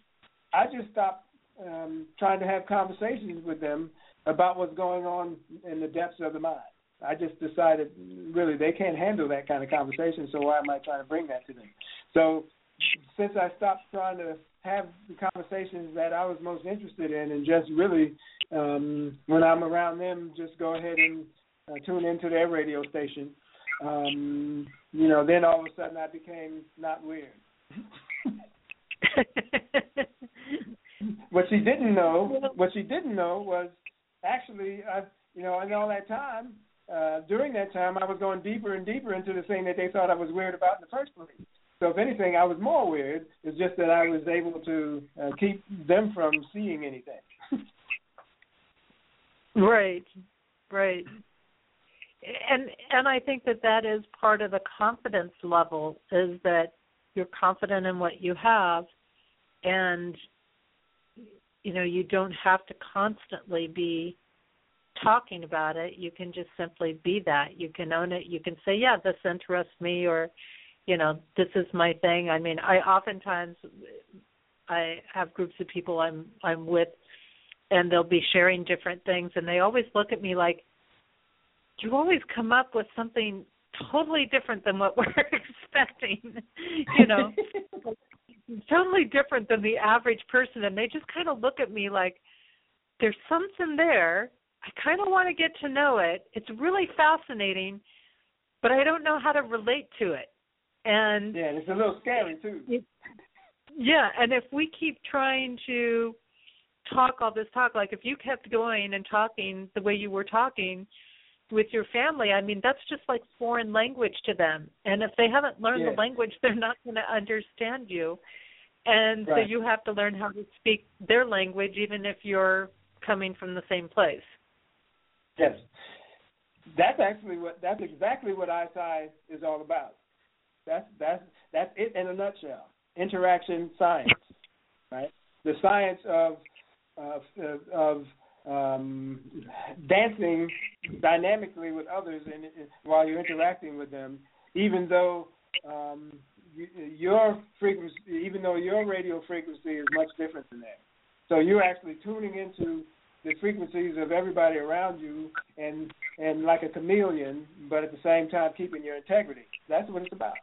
I just stopped um, trying to have conversations with them about what's going on in the depths of the mind. I just decided really they can't handle that kind of conversation, so why am I trying to bring that to them? So since I stopped trying to have the conversations that I was most interested in, and just really um, when I'm around them, just go ahead and uh, tune into their radio station. Um, you know, then all of a sudden I became not weird. what she didn't know, what she didn't know was actually, I, you know, in all that time, uh, during that time, I was going deeper and deeper into the thing that they thought I was weird about in the first place. So if anything, I was more weird. It's just that I was able to uh, keep them from seeing anything. right, right. And and I think that that is part of the confidence level is that you're confident in what you have and you know you don't have to constantly be talking about it. You can just simply be that. You can own it. You can say, "Yeah, this interests me," or, you know, "This is my thing." I mean, I oftentimes I have groups of people I'm I'm with, and they'll be sharing different things, and they always look at me like, "You always come up with something totally different than what we're expecting," you know. totally different than the average person and they just kind of look at me like there's something there I kind of want to get to know it. It's really fascinating, but I don't know how to relate to it. And yeah, it's a little scary too. It, yeah, and if we keep trying to talk all this talk, like if you kept going and talking the way you were talking with your family, I mean that's just like foreign language to them. And if they haven't learned yeah. the language, they're not going to understand you. And right. so you have to learn how to speak their language, even if you're coming from the same place. Yes, that's actually what that's exactly what ISci is all about. That's that's that's it in a nutshell. Interaction science, right? The science of of of um, dancing dynamically with others and, and while you're interacting with them, even though um, you, your frequency, even though your radio frequency is much different than that. So you're actually tuning into the frequencies of everybody around you and and like a chameleon, but at the same time keeping your integrity. That's what it's about.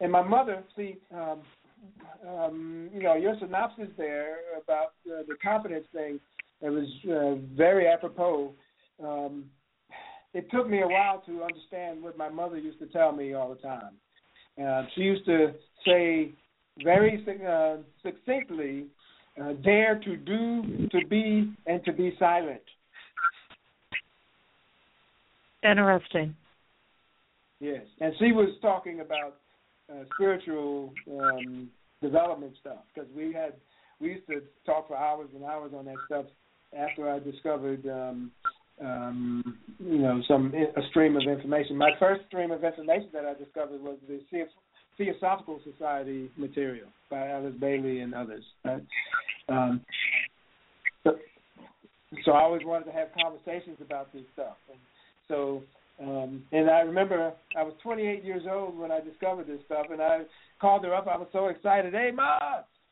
And my mother, see, um, um, you know, your synopsis there about uh, the confidence thing, it was uh, very apropos. Um, it took me a while to understand what my mother used to tell me all the time. Uh, she used to say very uh, succinctly uh, dare to do, to be, and to be silent. Interesting. Yes, and she was talking about uh, spiritual um, development stuff because we had we used to talk for hours and hours on that stuff after I discovered um, um, you know some a stream of information. My first stream of information that I discovered was the Theosophical Society material by Alice Bailey and others. Right? Um, so, so I always wanted to have conversations about this stuff, and so um, and I remember I was 28 years old when I discovered this stuff, and I called her up. I was so excited. Hey, Ma,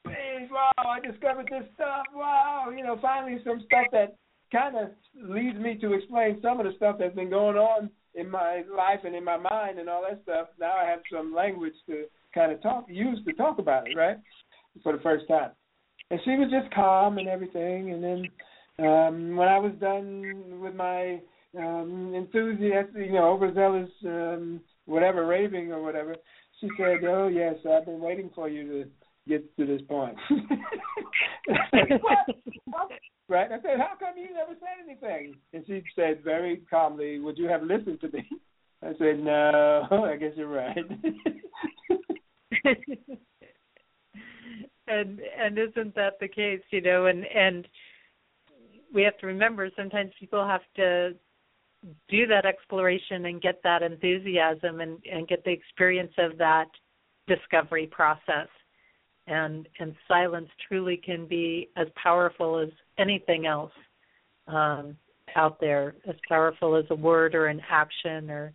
wow, I discovered this stuff. Wow, you know, finally some stuff that kind of leads me to explain some of the stuff that's been going on in my life and in my mind and all that stuff. Now I have some language to kind of talk use to talk about it, right? For the first time. And she was just calm and everything and then um when I was done with my um enthusiastic, you know, overzealous um whatever raving or whatever, she said, "Oh yes, I've been waiting for you to get to this point." right? I said, "How come you never said anything?" And she said very calmly, "Would you have listened to me?" I said, "No, I guess you're right." and and isn't that the case? You know, and and we have to remember sometimes people have to do that exploration and get that enthusiasm and and get the experience of that discovery process and and silence truly can be as powerful as anything else um, out there, as powerful as a word or an action or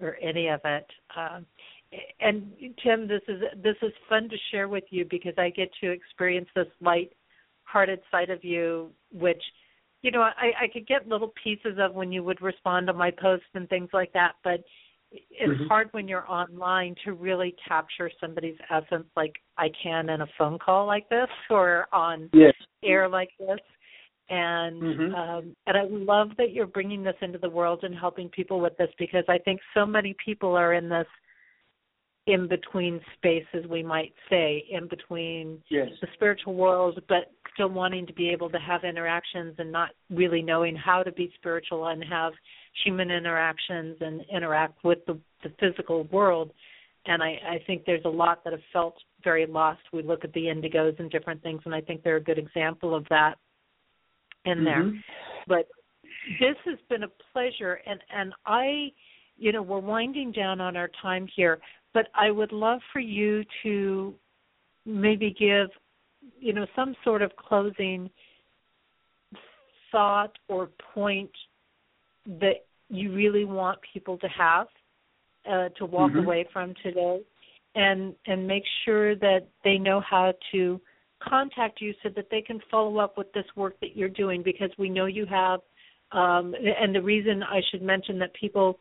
or any of it. Um, and Tim, this is this is fun to share with you because I get to experience this light-hearted side of you, which you know I, I could get little pieces of when you would respond to my posts and things like that, but it's mm-hmm. hard when you're online to really capture somebody's essence like I can in a phone call like this or on yes. air like this. And mm-hmm. um, and I love that you're bringing this into the world and helping people with this because I think so many people are in this in between spaces we might say in between yes. the spiritual world but still wanting to be able to have interactions and not really knowing how to be spiritual and have human interactions and interact with the, the physical world. And I, I think there's a lot that have felt very lost. We look at the indigos and different things, and I think they're a good example of that in mm-hmm. there. But this has been a pleasure, and and I, you know, we're winding down on our time here, but I would love for you to maybe give, you know, some sort of closing thought or point that you really want people to have uh, to walk mm-hmm. away from today, and and make sure that they know how to contact you so that they can follow up with this work that you're doing because we know you have. Um, and the reason I should mention that people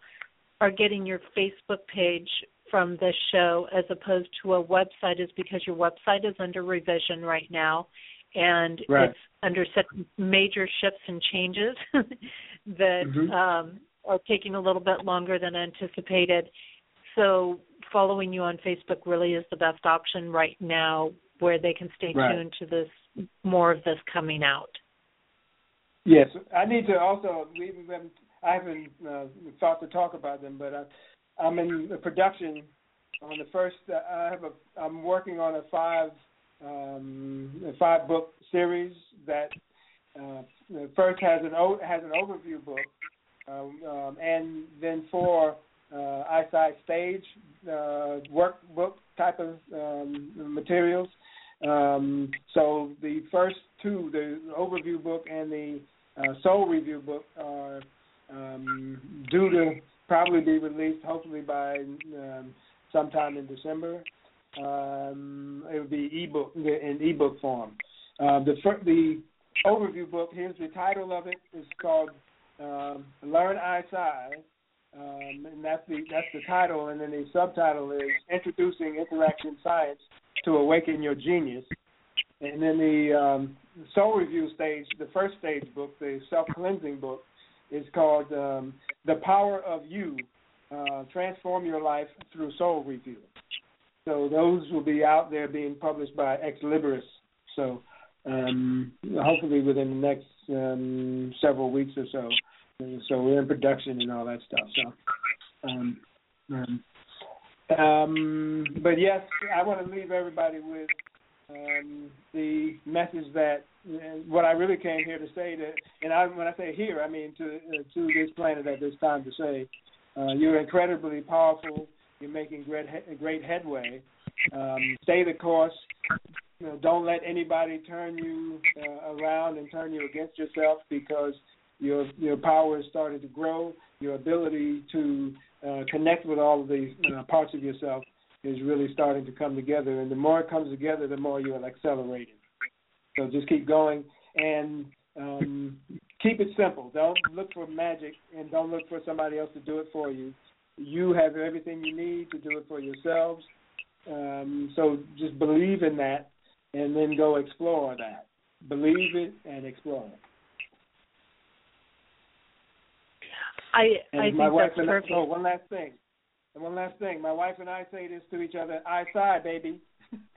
are getting your Facebook page from this show as opposed to a website is because your website is under revision right now and right. it's under such major shifts and changes that mm-hmm. um, are taking a little bit longer than anticipated. So following you on Facebook really is the best option right now where they can stay right. tuned to this more of this coming out. Yes, I need to also. We haven't, I haven't uh, thought to talk about them, but I, I'm in the production on the first. Uh, I have a. I'm working on a five um, a five book series that uh, first has an o- has an overview book, um, um, and then four uh, ISci stage uh, workbook type of um, materials. Um, so the first two, the overview book and the uh, soul review book, are um, due to probably be released hopefully by um, sometime in December. Um, it would be ebook in ebook form. Uh, the the overview book. Here's the title of it. It's called um, "Learn ISci," um, and that's the that's the title. And then the subtitle is "Introducing Interaction Science to Awaken Your Genius." And then the um, soul review stage, the first stage book, the self cleansing book, is called um, "The Power of You: uh, Transform Your Life Through Soul Review." So those will be out there being published by Xlibris. So um, hopefully within the next um, several weeks or so. So we're in production and all that stuff. So, um, um, um, but yes, I want to leave everybody with um, the message that uh, what I really came here to say that, and I, when I say here, I mean to uh, to this planet at this time to say, uh, you're incredibly powerful you're making great great headway. Um, stay the course. You know, don't let anybody turn you uh, around and turn you against yourself because your your power is starting to grow. Your ability to uh, connect with all of these uh, parts of yourself is really starting to come together. And the more it comes together, the more you'll accelerate it. So just keep going and um, keep it simple. Don't look for magic and don't look for somebody else to do it for you you have everything you need to do it for yourselves. Um, so just believe in that, and then go explore that. Believe it and explore it. I and I my think wife that's and perfect. I, oh, one last thing. And one last thing. My wife and I say this to each other: "ISci, baby."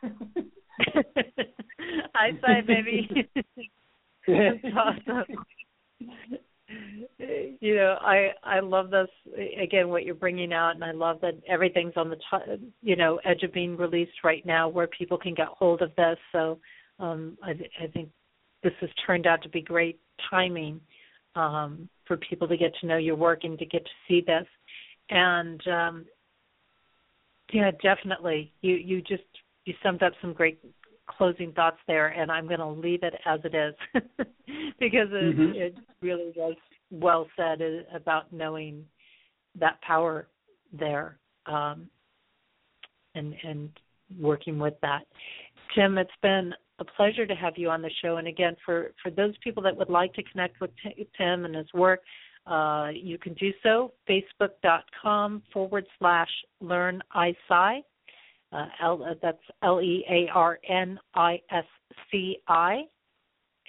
I sigh, baby. that's awesome you know i i love this again what you're bringing out and i love that everything's on the top, you know edge of being released right now where people can get hold of this so um i i think this has turned out to be great timing um for people to get to know your work and to get to see this and um yeah definitely you you just you summed up some great closing thoughts there, and I'm going to leave it as it is because it, mm-hmm. it really was well said about knowing that power there um, and and working with that. Tim, it's been a pleasure to have you on the show. And again, for for those people that would like to connect with Tim and his work, uh, you can do so facebook.com forward slash learn ISci. Uh, L, uh, that's L E A R N I S C I,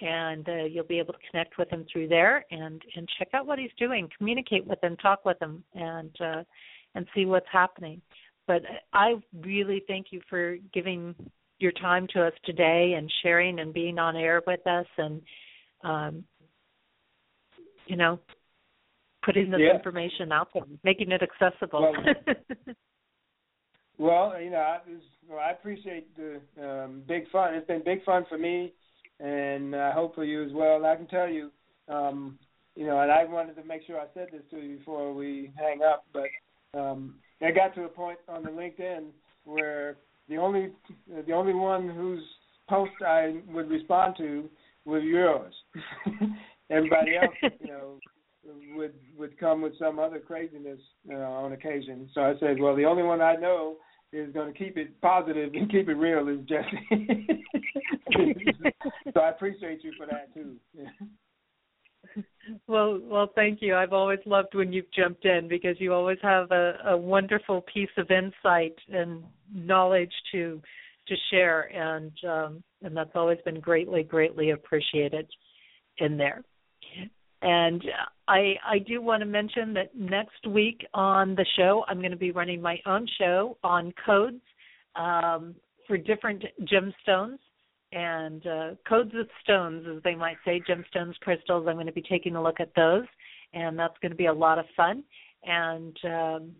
and uh, you'll be able to connect with him through there and and check out what he's doing, communicate with him, talk with him, and uh, and see what's happening. But I really thank you for giving your time to us today and sharing and being on air with us and um, you know putting this yeah. information out there, making it accessible. Well, Well, you know, I, well, I appreciate the um, big fun. It's been big fun for me, and I hope for you as well. And I can tell you, um, you know, and I wanted to make sure I said this to you before we hang up, but um, I got to a point on the LinkedIn where the only the only one whose post I would respond to was yours. everybody else, you know, would would come with some other craziness uh, on occasion. So I said, well, the only one I know is going to keep it positive and keep it real is Jesse. so I appreciate you for that too. well, well, thank you. I've always loved when you've jumped in because you always have a, a wonderful piece of insight and knowledge to to share, and um, and that's always been greatly, greatly appreciated in there. And I I do want to mention that next week on the show I'm going to be running my own show on codes um, for different gemstones and uh, codes with stones, as they might say, gemstones, crystals. I'm going to be taking a look at those, and that's going to be a lot of fun. And um,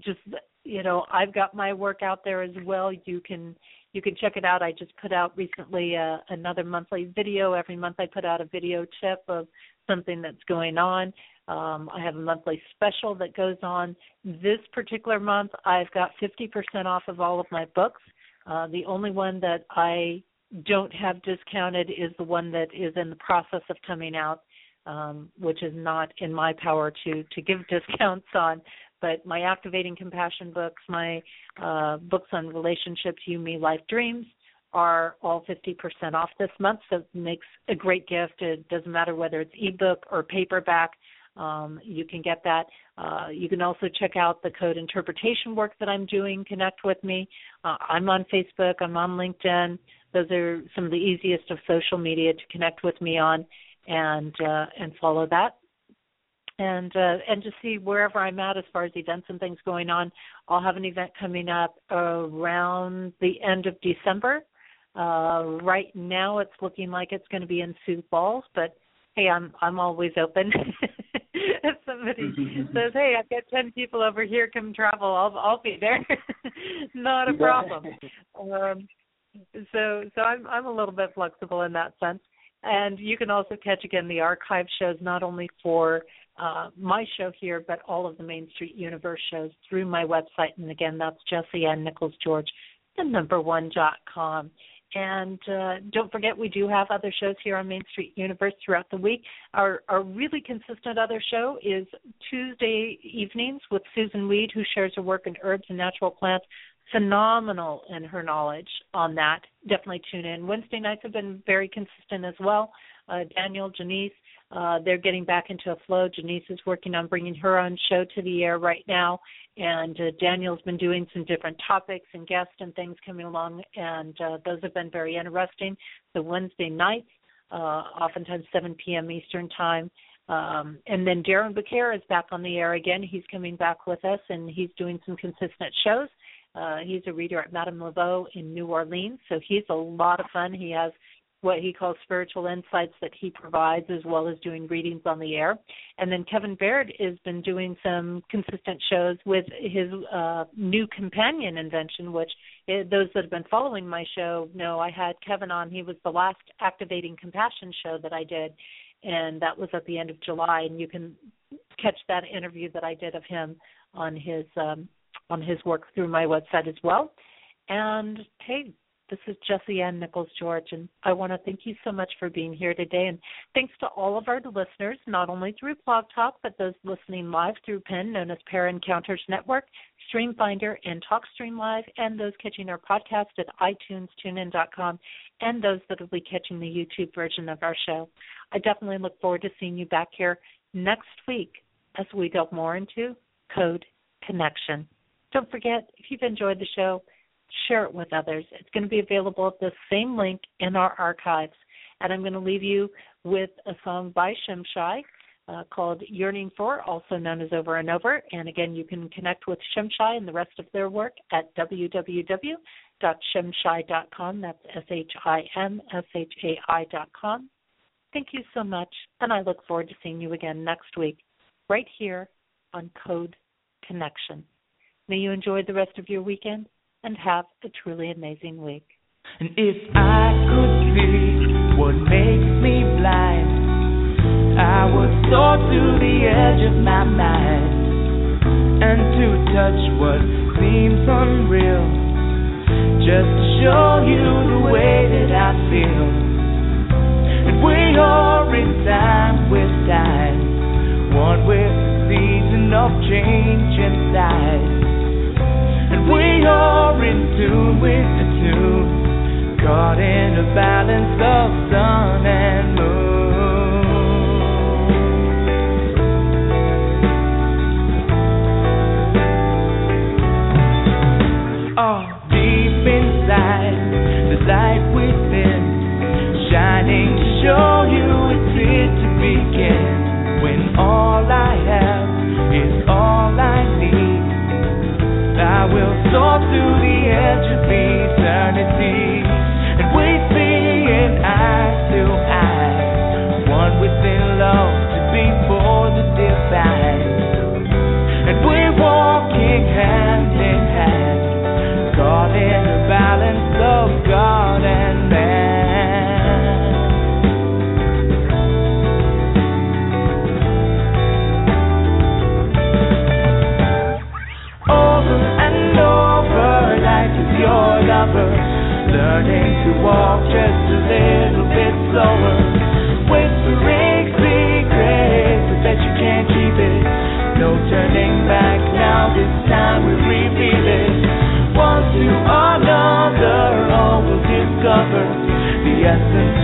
just you know, I've got my work out there as well. You can you can check it out. I just put out recently uh, another monthly video. Every month I put out a video tip of something that's going on. Um, I have a monthly special that goes on. This particular month, I've got 50% off of all of my books. Uh, the only one that I don't have discounted is the one that is in the process of coming out, um, which is not in my power to to give discounts on. But my activating compassion books, my uh, books on relationships, you, me, life, dreams, are all 50% off this month. So it makes a great gift. It doesn't matter whether it's ebook or paperback. Um, you can get that. Uh, you can also check out the code interpretation work that I'm doing. Connect with me. Uh, I'm on Facebook. I'm on LinkedIn. Those are some of the easiest of social media to connect with me on, and uh, and follow that. And uh, and to see wherever I'm at as far as events and things going on. I'll have an event coming up around the end of December. Uh, right now, it's looking like it's going to be in Sioux Falls, but hey, I'm I'm always open. if somebody says, "Hey, I've got ten people over here, come travel," I'll I'll be there. Not a problem. Um, so so I'm I'm a little bit flexible in that sense. And you can also catch again the archive shows not only for uh, my show here, but all of the Main Street Universe shows through my website. And again, that's Jesse Ann Nichols George, the number one dot com. And uh, don't forget, we do have other shows here on Main Street Universe throughout the week. Our, our really consistent other show is Tuesday evenings with Susun Weed, who shares her work in herbs and natural plants. Phenomenal in her knowledge on that. Definitely tune in. Wednesday nights have been very consistent as well. Uh, Daniel, Janice, uh, they're getting back into a flow. Janice is working on bringing her own show to the air right now, and uh, Daniel's been doing some different topics and guests and things coming along, and uh, those have been very interesting. The Wednesday nights, uh, oftentimes 7 p.m. Eastern time. Um, and then Darren Bacare is back on the air again. He's coming back with us, and he's doing some consistent shows. Uh, he's a reader at Madame Laveau in New Orleans, so he's a lot of fun. He has what he calls spiritual insights that he provides, as well as doing readings on the air. And then Kevin Baird has been doing some consistent shows with his uh, new companion invention, which it, eh, those that have been following my show know I had Kevin on. He was the last Activating Compassion show that I did, and that was at the end of July. And you can catch that interview that I did of him on his um, on his work through my website as well. And hey, this is Jesse Ann Nichols George, and I want to thank you so much for being here today. And thanks to all of our listeners, not only through Blog Talk, but those listening live through PEN, known as Para Encounters Network, StreamFinder, and TalkStream Live, and those catching our podcast at iTunes, TuneIn.com, and those that will be catching the YouTube version of our show. I definitely look forward to seeing you back here next week as we delve more into Code Connection. Don't forget, if you've enjoyed the show, share it with others. It's going to be available at the same link in our archives. And I'm going to leave you with a song by Shimshai uh, called Yearning For, also known as Over and Over. And again, you can connect with Shimshai and the rest of their work at www.shimshai.com. That's S H I M S H A I.com. Thank you so much, and I look forward to seeing you again next week, right here on Code Connection. May you enjoy the rest of your weekend and have a truly amazing week. And if I could see what makes me blind, I would soar to the edge of my mind and to touch what seems unreal. Just to show you the way that I feel. And we are in time with time, one with season of change inside and we are in tune with the tune, caught in a balance of sun and moon. Oh, deep inside the light. soar to the edge of eternity. to walk just a little bit slower. Whispering secrets, that you can't keep it. No turning back now, this time we reveal it. One to another, all will discover the essence.